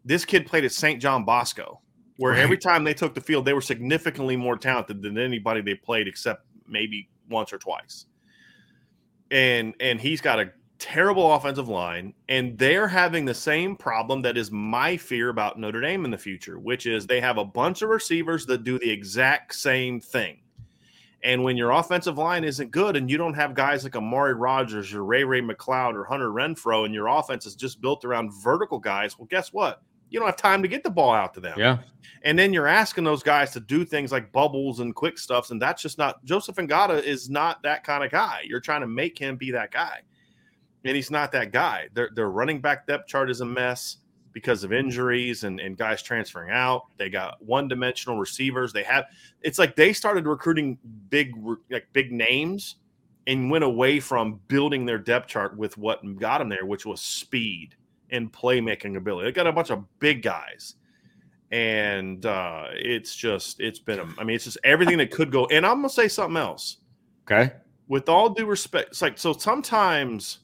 This kid played at St. John Bosco, where every time they took the field, they were significantly more talented than anybody they played, except maybe once or twice. And and he's got a terrible offensive line, and they're having the same problem that is my fear about Notre Dame in the future, which is they have a bunch of receivers that do the exact same thing. And when your offensive line isn't good and you don't have guys like Amari Rodgers or Ray Ray McCloud or Hunter Renfrow, and your offense is just built around vertical guys, well, guess what? You don't have time to get the ball out to them. Yeah. And then you're asking those guys to do things like bubbles and quick stuffs, and that's just not Joseph Ngata is not that kind of guy. You're trying to make him be that guy. and he's not that guy. Their their running back depth chart is a mess because of injuries and, and guys transferring out. They got one dimensional receivers. They have it's like they started recruiting big like big names and went away from building their depth chart with what got them there, which was speed and playmaking ability. They got a bunch of big guys. And uh, it's just, it's been, a, I mean, it's just everything that could go. And I'm to say something else. Okay. With all due respect, it's like, so sometimes,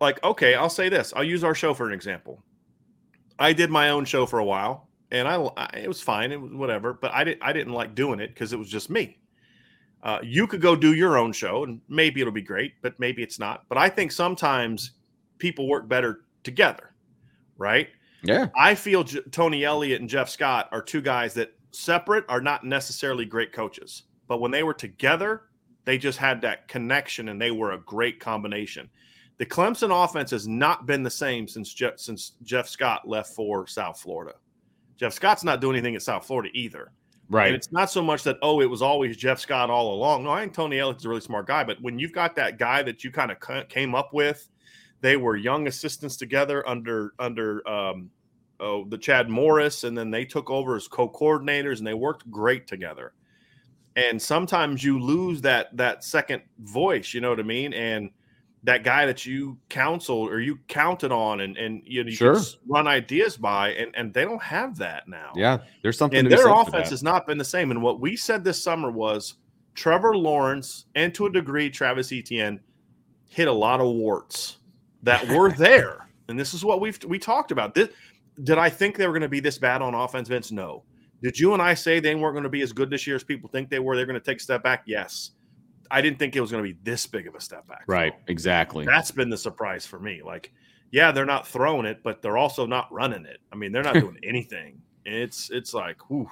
like, okay, I'll say this. I'll use our show for an example. I did my own show for a while and I, I it was fine. It was whatever, but I didn't, I didn't like doing it because it was just me. Uh, you could go do your own show and maybe it'll be great, but maybe it's not. But I think sometimes people work better together, right? Yeah. I feel J- Tony Elliott and Jeff Scott are two guys that separate are not necessarily great coaches, but when they were together, they just had that connection and they were a great combination. The Clemson offense has not been the same since Jeff, since Jeff Scott left for South Florida. Jeff Scott's not doing anything at South Florida either. Right. And it's not so much that, oh, it was always Jeff Scott all along. No, I think Tony Elliott's a really smart guy. But when you've got that guy that you kind of came up with, they were young assistants together under under um, oh, the Chad Morris, and then they took over as co-coordinators, and they worked great together. And sometimes you lose that that second voice, you know what I mean? And that guy that you counseled or you counted on and and you, know, you Sure. run ideas by, and and they don't have that now Yeah. There's something. and their offense has not been the same. And what we said this summer was Trevor Lawrence and to a degree Travis Etienne hit a lot of warts that were there. And this is what we've we talked about. This, did I think they were going to be this bad on offense, Vince? No. Did you and I say they weren't going to be as good this year as people think they were? They're going to take a step back. Yes. I didn't think it was going to be this big of a step back. Right. though. Exactly. That's been the surprise for me. Like, yeah, they're not throwing it, but they're also not running it. I mean, they're not doing anything. It's it's like, whew.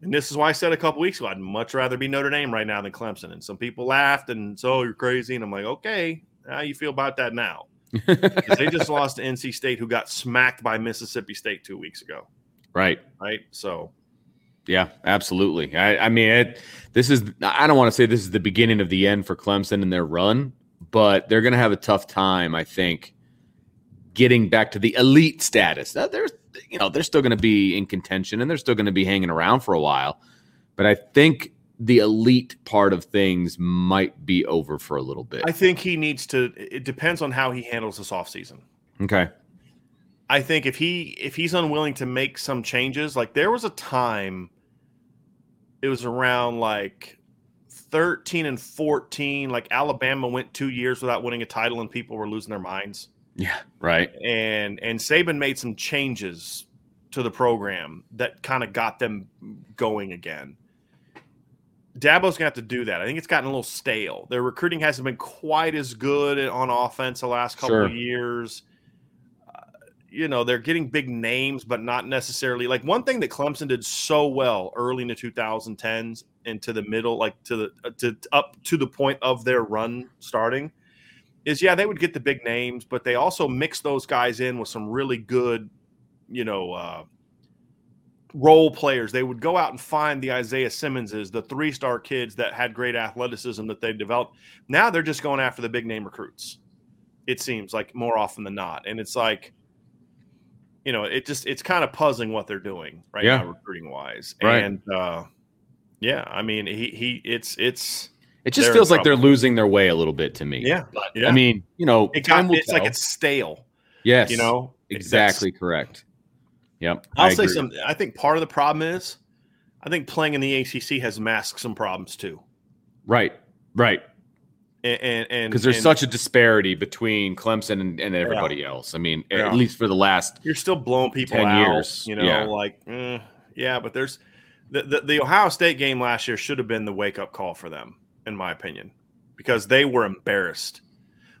And this is why I said a couple weeks ago, I'd much rather be Notre Dame right now than Clemson. And some people laughed and so oh, you're crazy. And I'm like, okay, how you feel about that now? they just lost to NC State, who got smacked by Mississippi State two weeks ago. right. Right. So Yeah, absolutely. I, I mean, it, this is, I don't want to say this is the beginning of the end for Clemson and their run, but they're going to have a tough time, I think, getting back to the elite status. Now, There's, you know, they're still going to be in contention and they're still going to be hanging around for a while. But I think the elite part of things might be over for a little bit. I think he needs to it depends on how he handles this offseason. okay. I think if he if he's unwilling to make some changes, like there was a time it was around like 13 and 14, like Alabama went 2 years without winning a title and people were losing their minds. Yeah. Right. And and Saban made some changes to the program that kind of got them going again. Dabo's gonna have to do that. I think it's gotten a little stale. Their recruiting hasn't been quite as good on offense the last couple Sure. of years. You know, they're getting big names, but not necessarily like one thing that Clemson did so well early in the 2010s and to the middle, like to the uh, to up to the point of their run starting, is yeah, they would get the big names, but they also mix those guys in with some really good, you know, uh, role players. They would go out and find the Isaiah Simmonses, the three star kids that had great athleticism that they developed. Now they're just going after the big name recruits. It seems like more often than not, and it's like, you know, it just it's kind of puzzling what they're doing right Yeah. now recruiting wise, Right. and uh, yeah, I mean, he he it's it's It just feels like they're losing their way a little bit to me. yeah, But, yeah. I mean, you know, it time got, it's like it's stale, yes, you know, exactly correct. Yep. I'll say something. I think part of the problem is, I think playing in the ACC has masked some problems too, Right. Right. And Because there's and such a disparity between Clemson and, and everybody else. I mean, Yeah. at least for the last. you're still blowing people 10 out. years. You know, Yeah. like eh, yeah, but there's the, the the Ohio State game last year should have been the wake up call for them, in my opinion, because they were embarrassed.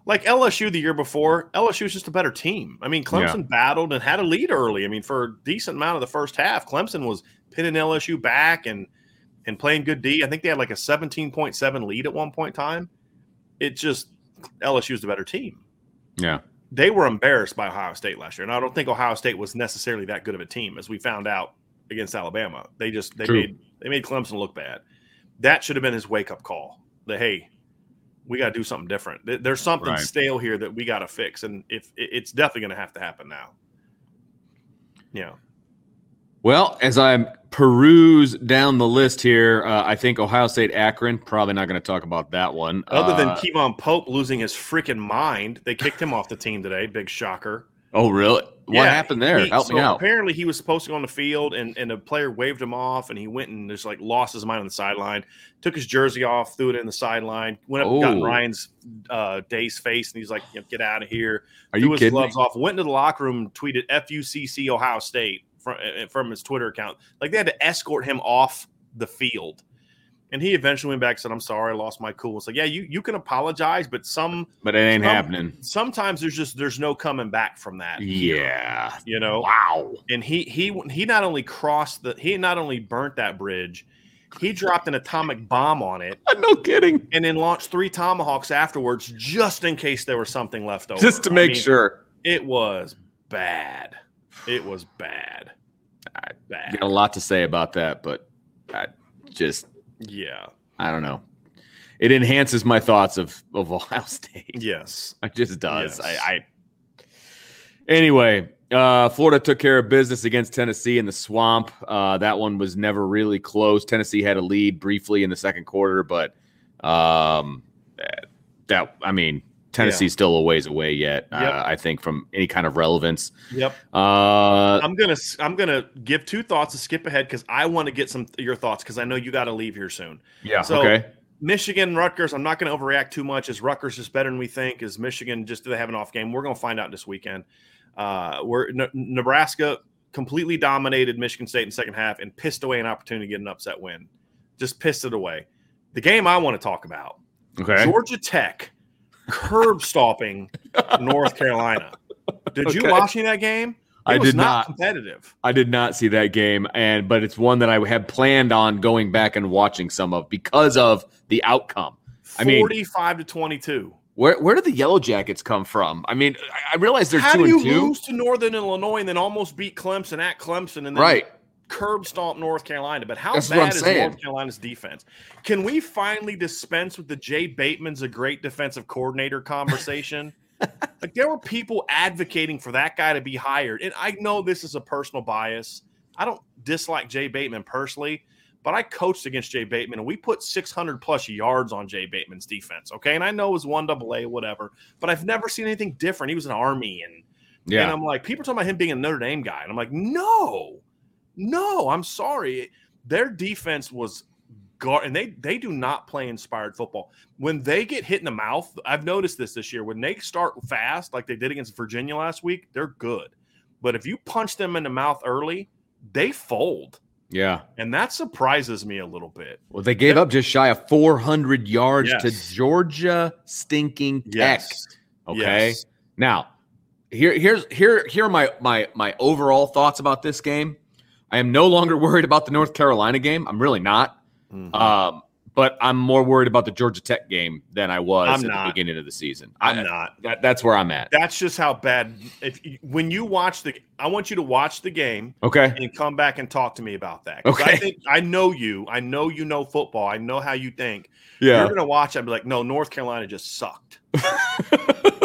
Like LSU the year before, LSU was just a better team. I mean, Clemson battled and had a lead early. I mean, for a decent amount of the first half, Clemson was pinning LSU back and and playing good D. I think they had like a 17.7 lead at one point in time. It just LSU was the better team Yeah. they were embarrassed by Ohio State last year, and I don't think Ohio State was necessarily that good of a team, as we found out against Alabama. They just they True. made they made Clemson look bad. That should have been his wake up call. That hey, we got to do something different. There's something Right. stale here that we got to fix, and if it's definitely going to have to happen now. Yeah, Well, as I peruse down the list here, uh, I think Ohio State Akron. Probably not going to talk about that one. other than Uh, Kevon Pope losing his freaking mind, they kicked him off the team today. Big shocker. oh, really? What Yeah, happened there? he- Help so me out. Apparently, he was supposed to go on the field, and, and a player waved him off, and he went and just like lost his mind on the sideline. Took his jersey off, threw it in the sideline. Went up, and got Oh. Ryan's uh, Day's face, and he's like, "Get out of here!" Are threw you his kidding? me? gloves off. Went into the locker room, tweeted "FUCC Ohio State" from uh, from his Twitter account. Like they had to escort him off the field. And he eventually went back and said, "I'm sorry, I lost my cool." It's like, yeah, you you can apologize, but some But it ain't some- happening. sometimes there's just there's no coming back from that. Yeah. you know Wow. and he he he not only crossed the he not only burnt that bridge he dropped an atomic bomb on it No kidding. and then launched three tomahawks afterwards just in case there was something left over Just to I make mean, sure. it was bad it was bad I bad Got a lot to say about that, but I just yeah I don't know. It enhances my thoughts of of Ohio State. yes It just does. Yes. I, I anyway. Uh, Florida took care of business against Tennessee in the swamp. Uh, that one was never really close. Tennessee had a lead briefly in the second quarter, but um, that, that I mean, Tennessee's still a ways away yet. Yep. Uh, I think from any kind of relevance. yep Uh, i'm gonna i'm gonna give two thoughts to skip ahead because i want to get some your thoughts because i know you got to leave here soon yeah. So- okay. Michigan, Rutgers. I'm not going to overreact too much. Is Rutgers just better than we think? Is Michigan just do they have an off game? We're going to find out this weekend. Uh, we're N- Nebraska completely dominated Michigan State in the second half and pissed away an opportunity to get an upset win. Just pissed it away. The game I want to talk about: Okay. Georgia Tech curb stomping North Carolina. Did you watch any of that game? It I was did not not. competitive. I did not see that game, and but it's one that I had planned on going back and watching some of because of the outcome. I mean- Forty-five to twenty-two. Where where did the Yellow Jackets come from? I mean, I- I realize they're How two do you and two, lose to Northern Illinois and then almost beat Clemson at Clemson and then right? Curb stomp North Carolina? But how That's bad is saying. North Carolina's defense? Can we finally dispense with the Jay Bateman's a great defensive coordinator conversation? like there were people advocating for that guy to be hired, and I know this is a personal bias. I don't dislike Jay Bateman personally, but I coached against Jay Bateman, and we put 600 plus yards on Jay Bateman's defense. Okay, and I know it was one double A, whatever, but I've never seen anything different. He was an Army, and and Yeah, I'm like, people are talking about him being a Notre Dame guy, and I'm like, no, no, I'm sorry. Their defense was guard, and they they do not play inspired football. When they get hit in the mouth, I've noticed this this year. When they start fast, like they did against Virginia last week, they're good. But if you punch them in the mouth early, they fold, yeah. and that surprises me a little bit. Well, they gave up just shy of 400 yards Yes. to Georgia stinking Tech. Okay. Yes. Now, here here's here here are my my my overall thoughts about this game. I am no longer worried about the North Carolina game. I'm really not. Mhm. Um, but I'm more worried about the Georgia Tech game than I was I'm at not. the beginning of the season. I'm I- not. That, that's where I'm at. That's just how bad. If when you watch the, I want you to watch the game Okay. and come back and talk to me about that. 'Cause I Okay. think I know you. I know you know football. I know how you think. Yeah. You're gonna watch. I'd be like, no, North Carolina just sucked.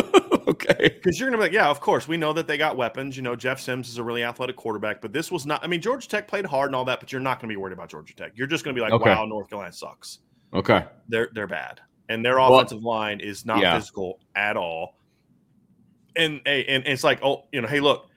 okay. Because you're gonna be like, yeah, of course, we know that they got weapons. You know, Jeff Sims is a really athletic quarterback, but this was not. I mean, Georgia Tech played hard and all that, but you're not gonna be worried about Georgia Tech. You're just gonna be like, Okay. wow, North Carolina sucks. Okay. They're they're bad, and their Well- offensive line is not Yeah. physical at all. And, and and it's like, oh, you know, hey, look,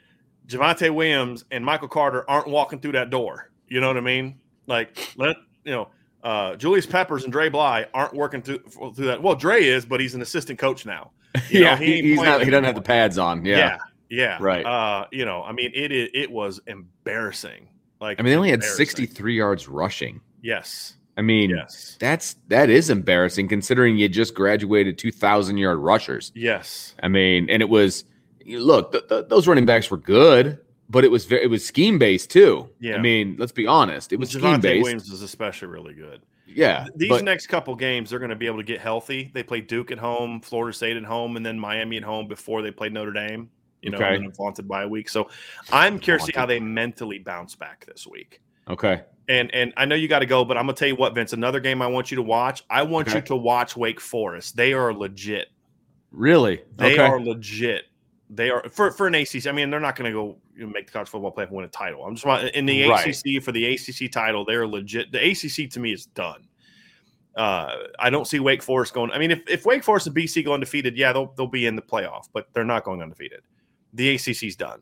Javonte Williams and Michael Carter aren't walking through that door. You know what I mean? Like, let you know, uh, Julius Peppers and Dre Bly aren't working through through that. Well, Dre is, but he's an assistant coach now. You yeah. he He, he's not. He doesn't have the pads on. Yeah. yeah, yeah, Right. Uh, you know, I mean, it it, it was embarrassing. Like, I mean, they only had 63 yards rushing. Yes, I mean, yes, that's that is embarrassing considering you just graduated 2,000 yard rushers. yes. I mean, and it was look, th- th- those running backs were good, but it was very, it was scheme based too. Yeah. I mean, let's be honest, it was scheme Javonte based. Williams was especially really good. Yeah, These but- next couple games, they're going to be able to get healthy. They play Duke at home, Florida State at home, and then Miami at home before they play Notre Dame. You know, Okay. and vaunted by a week. So I'm curious to see how they mentally bounce back this week. Okay. And and I know you got to go, but I'm gonna tell you what, Vince. Another game I want you to watch. I want Okay. you to watch Wake Forest. They are legit. Really? They okay. are legit. They are for for an ACC. I mean, they're not going to go you know, make the college football playoff and win a title. I'm just in the Right. ACC for the ACC title. They're legit. The ACC to me is done. Uh, I don't see Wake Forest going. I mean, if, if Wake Forest and BC go undefeated, yeah, they'll they'll be in the playoff, but they're not going undefeated. The ACC's done,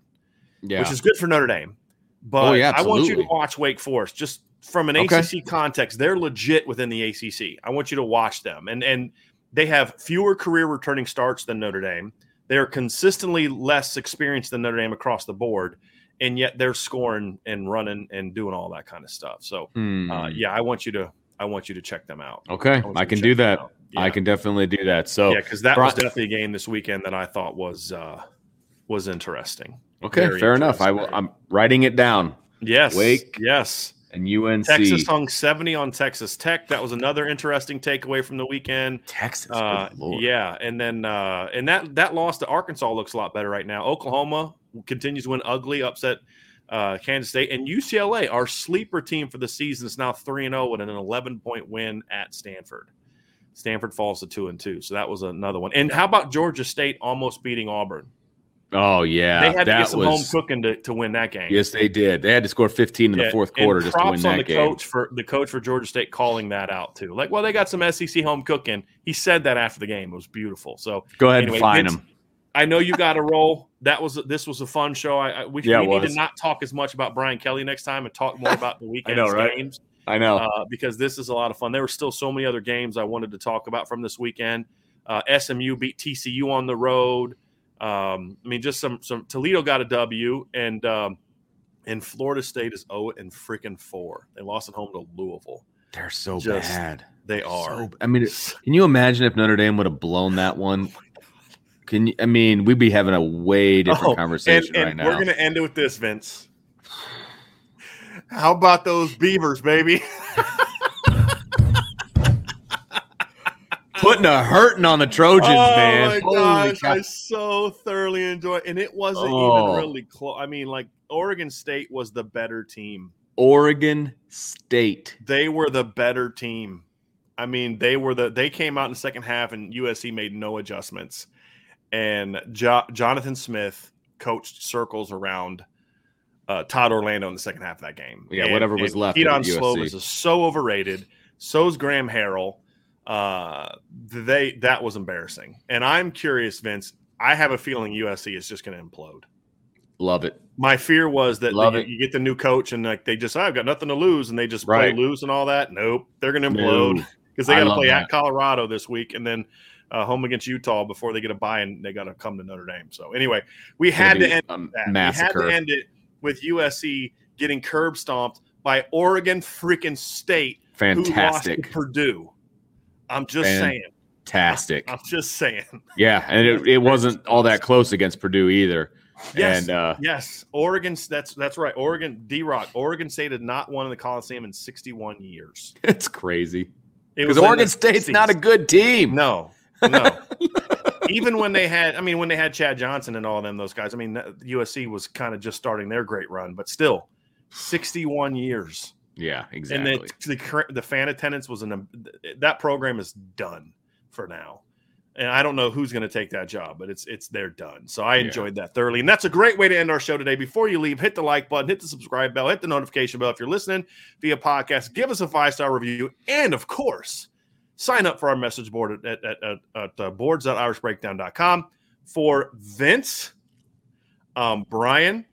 yeah. which is good for Notre Dame. But Oh, yeah, I want you to watch Wake Forest just from an Okay. ACC context. They're legit within the ACC. I want you to watch them, and and they have fewer career returning starts than Notre Dame. They're consistently less experienced than Notre Dame across the board, and yet they're scoring and running and doing all that kind of stuff. So, Hmm. uh, yeah, I want you to I want you to check them out. okay. want I can do that. out. I can definitely do that. So yeah, because that Bri- was definitely a game this weekend that I thought was uh, was interesting. okay, very fair enough. I will. I'm writing it down. Yes, Wake. yes. And UNC. Texas hung 70 on Texas Tech. That was another interesting takeaway from the weekend. Texas. Uh, yeah, and then uh, and that that loss to Arkansas looks a lot better right now. Oklahoma continues to win ugly, upset uh, Kansas State, and UCLA, our sleeper team for the season, is now three and zero with an 11 point win at Stanford. Stanford falls to two and two, so that was another one. And how about Georgia State almost beating Auburn? Oh yeah. they had to get some was, home cooking to, to win that game. Yes, they did. They had to score 15 in Yeah, the fourth quarter just to win props on that the game. coach for the coach for Georgia State calling that out too. Like, well, they got some SEC home cooking. He said that after the game. It was beautiful. So Go ahead Anyway, and find them. I know you got a roll. That was this was a fun show. I, I we, Yeah, we need to not talk as much about Brian Kelly next time and talk more about the weekend know, right? games I know. uh, because this is a lot of fun. There were still so many other games I wanted to talk about from this weekend. Uh, SMU beat TCU on the road. Um, I mean, just some some Toledo got a W, and um, and Florida State is zero and freaking four. They lost at home to Louisville. They're so just- bad. They are. So- I mean, can you imagine if Notre Dame would have blown that one? Can you? I mean, we'd be having a way different Oh, conversation and, right now. we're gonna end it with this, Vince. How about those Beavers, baby? Putting a hurting on the Trojans, man. oh man. my Holy gosh, cow. I so thoroughly enjoyed, and it wasn't Oh. even really close. I mean, like Oregon State was the better team. Oregon State. They were the better team. I mean, they were the they came out in the second half, and USC made no adjustments. And jo- Jonathan Smith coached circles around uh, Todd Orlando in the second half of that game. Yeah, And- whatever was left Kedon. Slovis is so overrated. So's Graham Harrell. Uh, they that was embarrassing. And I'm curious, Vince. I have a feeling USC is just going to implode. Love it. My fear was that Love the- it. you get the new coach and like they just "Oh, I've got nothing to lose and they just Right. play loose and all that. Nope, they're going to implode because they got to play that. at Colorado this week and then uh, home against Utah before they get a bye and they got to come to Notre Dame. So anyway, we had to end that. massacre. We had to end it with USC getting curb stomped by Oregon freaking State, who lost to Fantastic. Purdue. I'm just Fan- saying. Fantastic. I'm just saying. Yeah, and it, it wasn't all that close against Purdue either. Yes. And uh, Yes, Oregon. that's that's right. Oregon D Rock. Oregon State had not won in the Coliseum in 61 years. it's crazy because in Oregon State's not a good team. no, no. Even when they had, I mean, when they had Chad Johnson and all of them, those guys. I mean, USC was kind of just starting their great run, but still, 61 years. Yeah, exactly. And the, the the fan attendance was an that program is done for now. And I don't know who's going to take that job, but it's it's they're done. So I Yeah. enjoyed that thoroughly, and that's a great way to end our show today. Before you leave, hit the like button, hit the subscribe bell, hit the notification bell if you're listening via podcast. Give us a five star review, and of course, sign up for our message board at at, at, at uh, boards.irishbreakdown.com for Vince, um, Brian.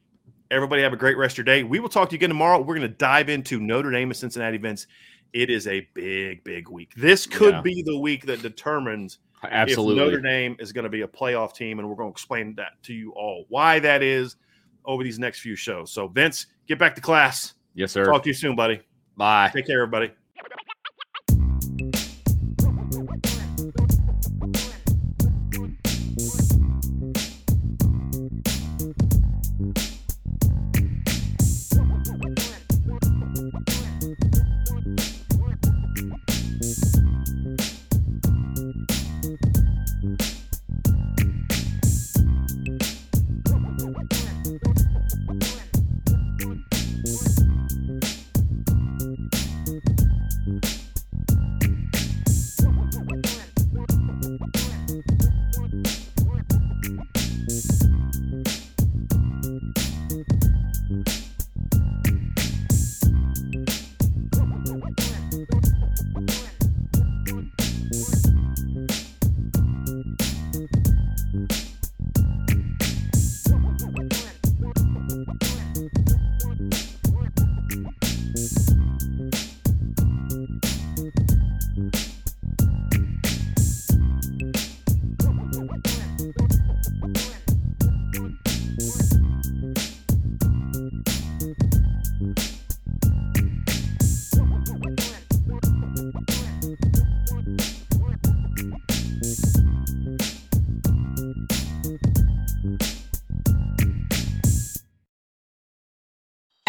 Everybody have a great rest of your day. We will talk to you again tomorrow. We're going to dive into Notre Dame and Cincinnati events. It is a big, big week. This could Yeah. be the week that determines uh, Absolutely. if Notre Dame is going to be a playoff team, and we're going to explain that to you all why that is over these next few shows. So, Vince, get back to class. yes, sir. Talk to you soon, buddy. Bye. Take care, everybody.